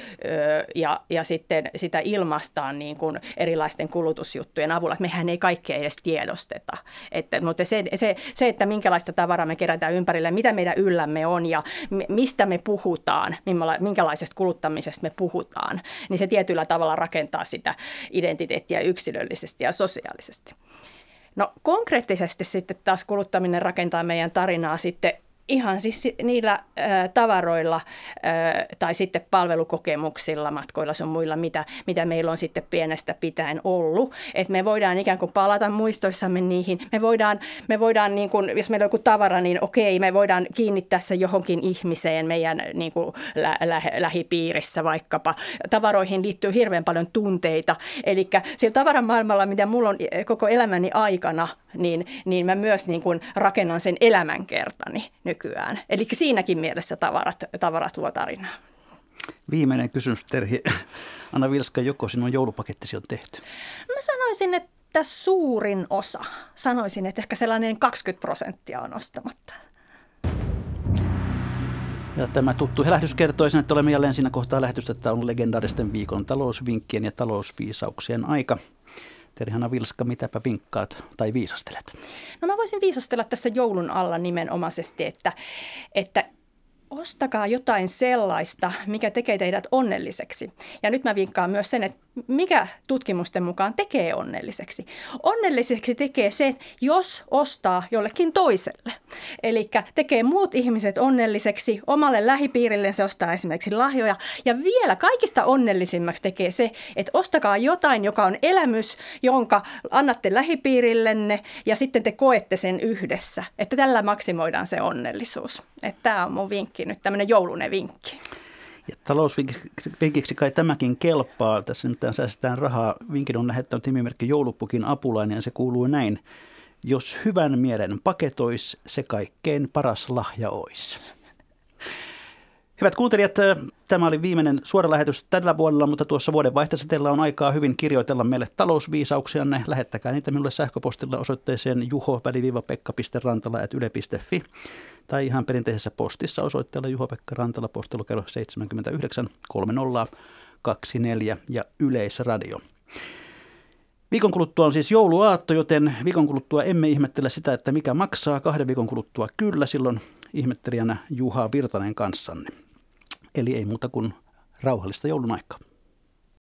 ja, ja sitten sitä ilmastaan niin kuin erilaisten kulutusjuttujen avulla. Että mehän ei kaikkea edes tiedosteta. Että, mutta se, se, se, että minkälaista tavaraa me kerätään ympärille, mitä meidän yllämme on ja mistä me puhutaan, minkälaisesta kuluttamisesta me puhutaan, niin se tietyllä tavalla rakentaa sitä identiteettiä yksilöllisesti ja sosiaalisesti. No konkreettisesti sitten taas kuluttaminen rakentaa meidän tarinaa sitten ihan siis niillä äh, tavaroilla äh, tai sitten palvelukokemuksilla, matkoilla sun muilla, mitä, mitä meillä on sitten pienestä pitäen ollut. Että me voidaan ikään kuin palata muistoissamme niihin. Me voidaan, me voidaan niin kuin, jos meillä on joku tavara, niin okei, me voidaan kiinnittää se johonkin ihmiseen meidän niin kuin lä- lä- lähipiirissä vaikkapa. Tavaroihin liittyy hirveän paljon tunteita. Eli sillä tavaran maailmalla, mitä mulla on koko elämäni aikana, niin, niin mä myös niin kuin rakennan sen elämänkertani nykyään. Eli siinäkin mielessä tavarat, tavarat luo tarinaa.
Viimeinen kysymys, Terhi. Anna Vilska, joko sinun joulupakettisi on tehty?
Mä sanoisin, että suurin osa. Sanoisin, että ehkä sellainen 20 prosenttia on ostamatta.
Ja tämä tuttu helähdys kertoi sen, että olemme jälleen siinä kohtaa lähetystä, että on legendaaristen viikon talousvinkkien ja talousviisauksien aika. Terihana Vilska, mitäpä vinkkaat tai viisastelet?
No mä voisin viisastella tässä joulun alla nimenomaisesti, että, että ostakaa jotain sellaista, mikä tekee teidät onnelliseksi. Ja nyt mä vinkkaan myös sen, että mikä tutkimusten mukaan tekee onnelliseksi. Onnelliseksi tekee se, jos ostaa jollekin toiselle. Eli tekee muut ihmiset onnelliseksi, omalle lähipiirille se ostaa esimerkiksi lahjoja. Ja vielä kaikista onnellisimmaksi tekee se, että ostakaa jotain, joka on elämys, jonka annatte lähipiirillenne ja sitten te koette sen yhdessä. Että tällä maksimoidaan se onnellisuus. Että tämä on mun vinkki nyt, tämmöinen joulunen vinkki.
Ja talousvinkiksi kai tämäkin kelpaa. Tässä nyt säästetään rahaa. Vinkin on lähettänyt nimimerkki Joulupukin apulainen ja se kuuluu näin. Jos hyvän mielen paketois, se kaikkein paras lahja ois. Hyvät kuuntelijat, tämä oli viimeinen suora lähetys tällä vuodella, mutta tuossa vuodenvaihteessa teillä on aikaa hyvin kirjoitella meille talousviisauksianne. Lähettäkää niitä minulle sähköpostilla osoitteeseen juho-rantala.yle.fi tai ihan perinteisessä postissa osoitteella Juho-Pekka Rantala, postelukero 79 3024 ja Yleisradio. Viikon kuluttua on siis jouluaatto, joten viikon kuluttua emme ihmettele sitä, että mikä maksaa. Kahden viikon kuluttua kyllä, silloin ihmettelijänä Juha Virtanen kanssanne. Eli ei muuta kuin rauhallista joulun aikaa.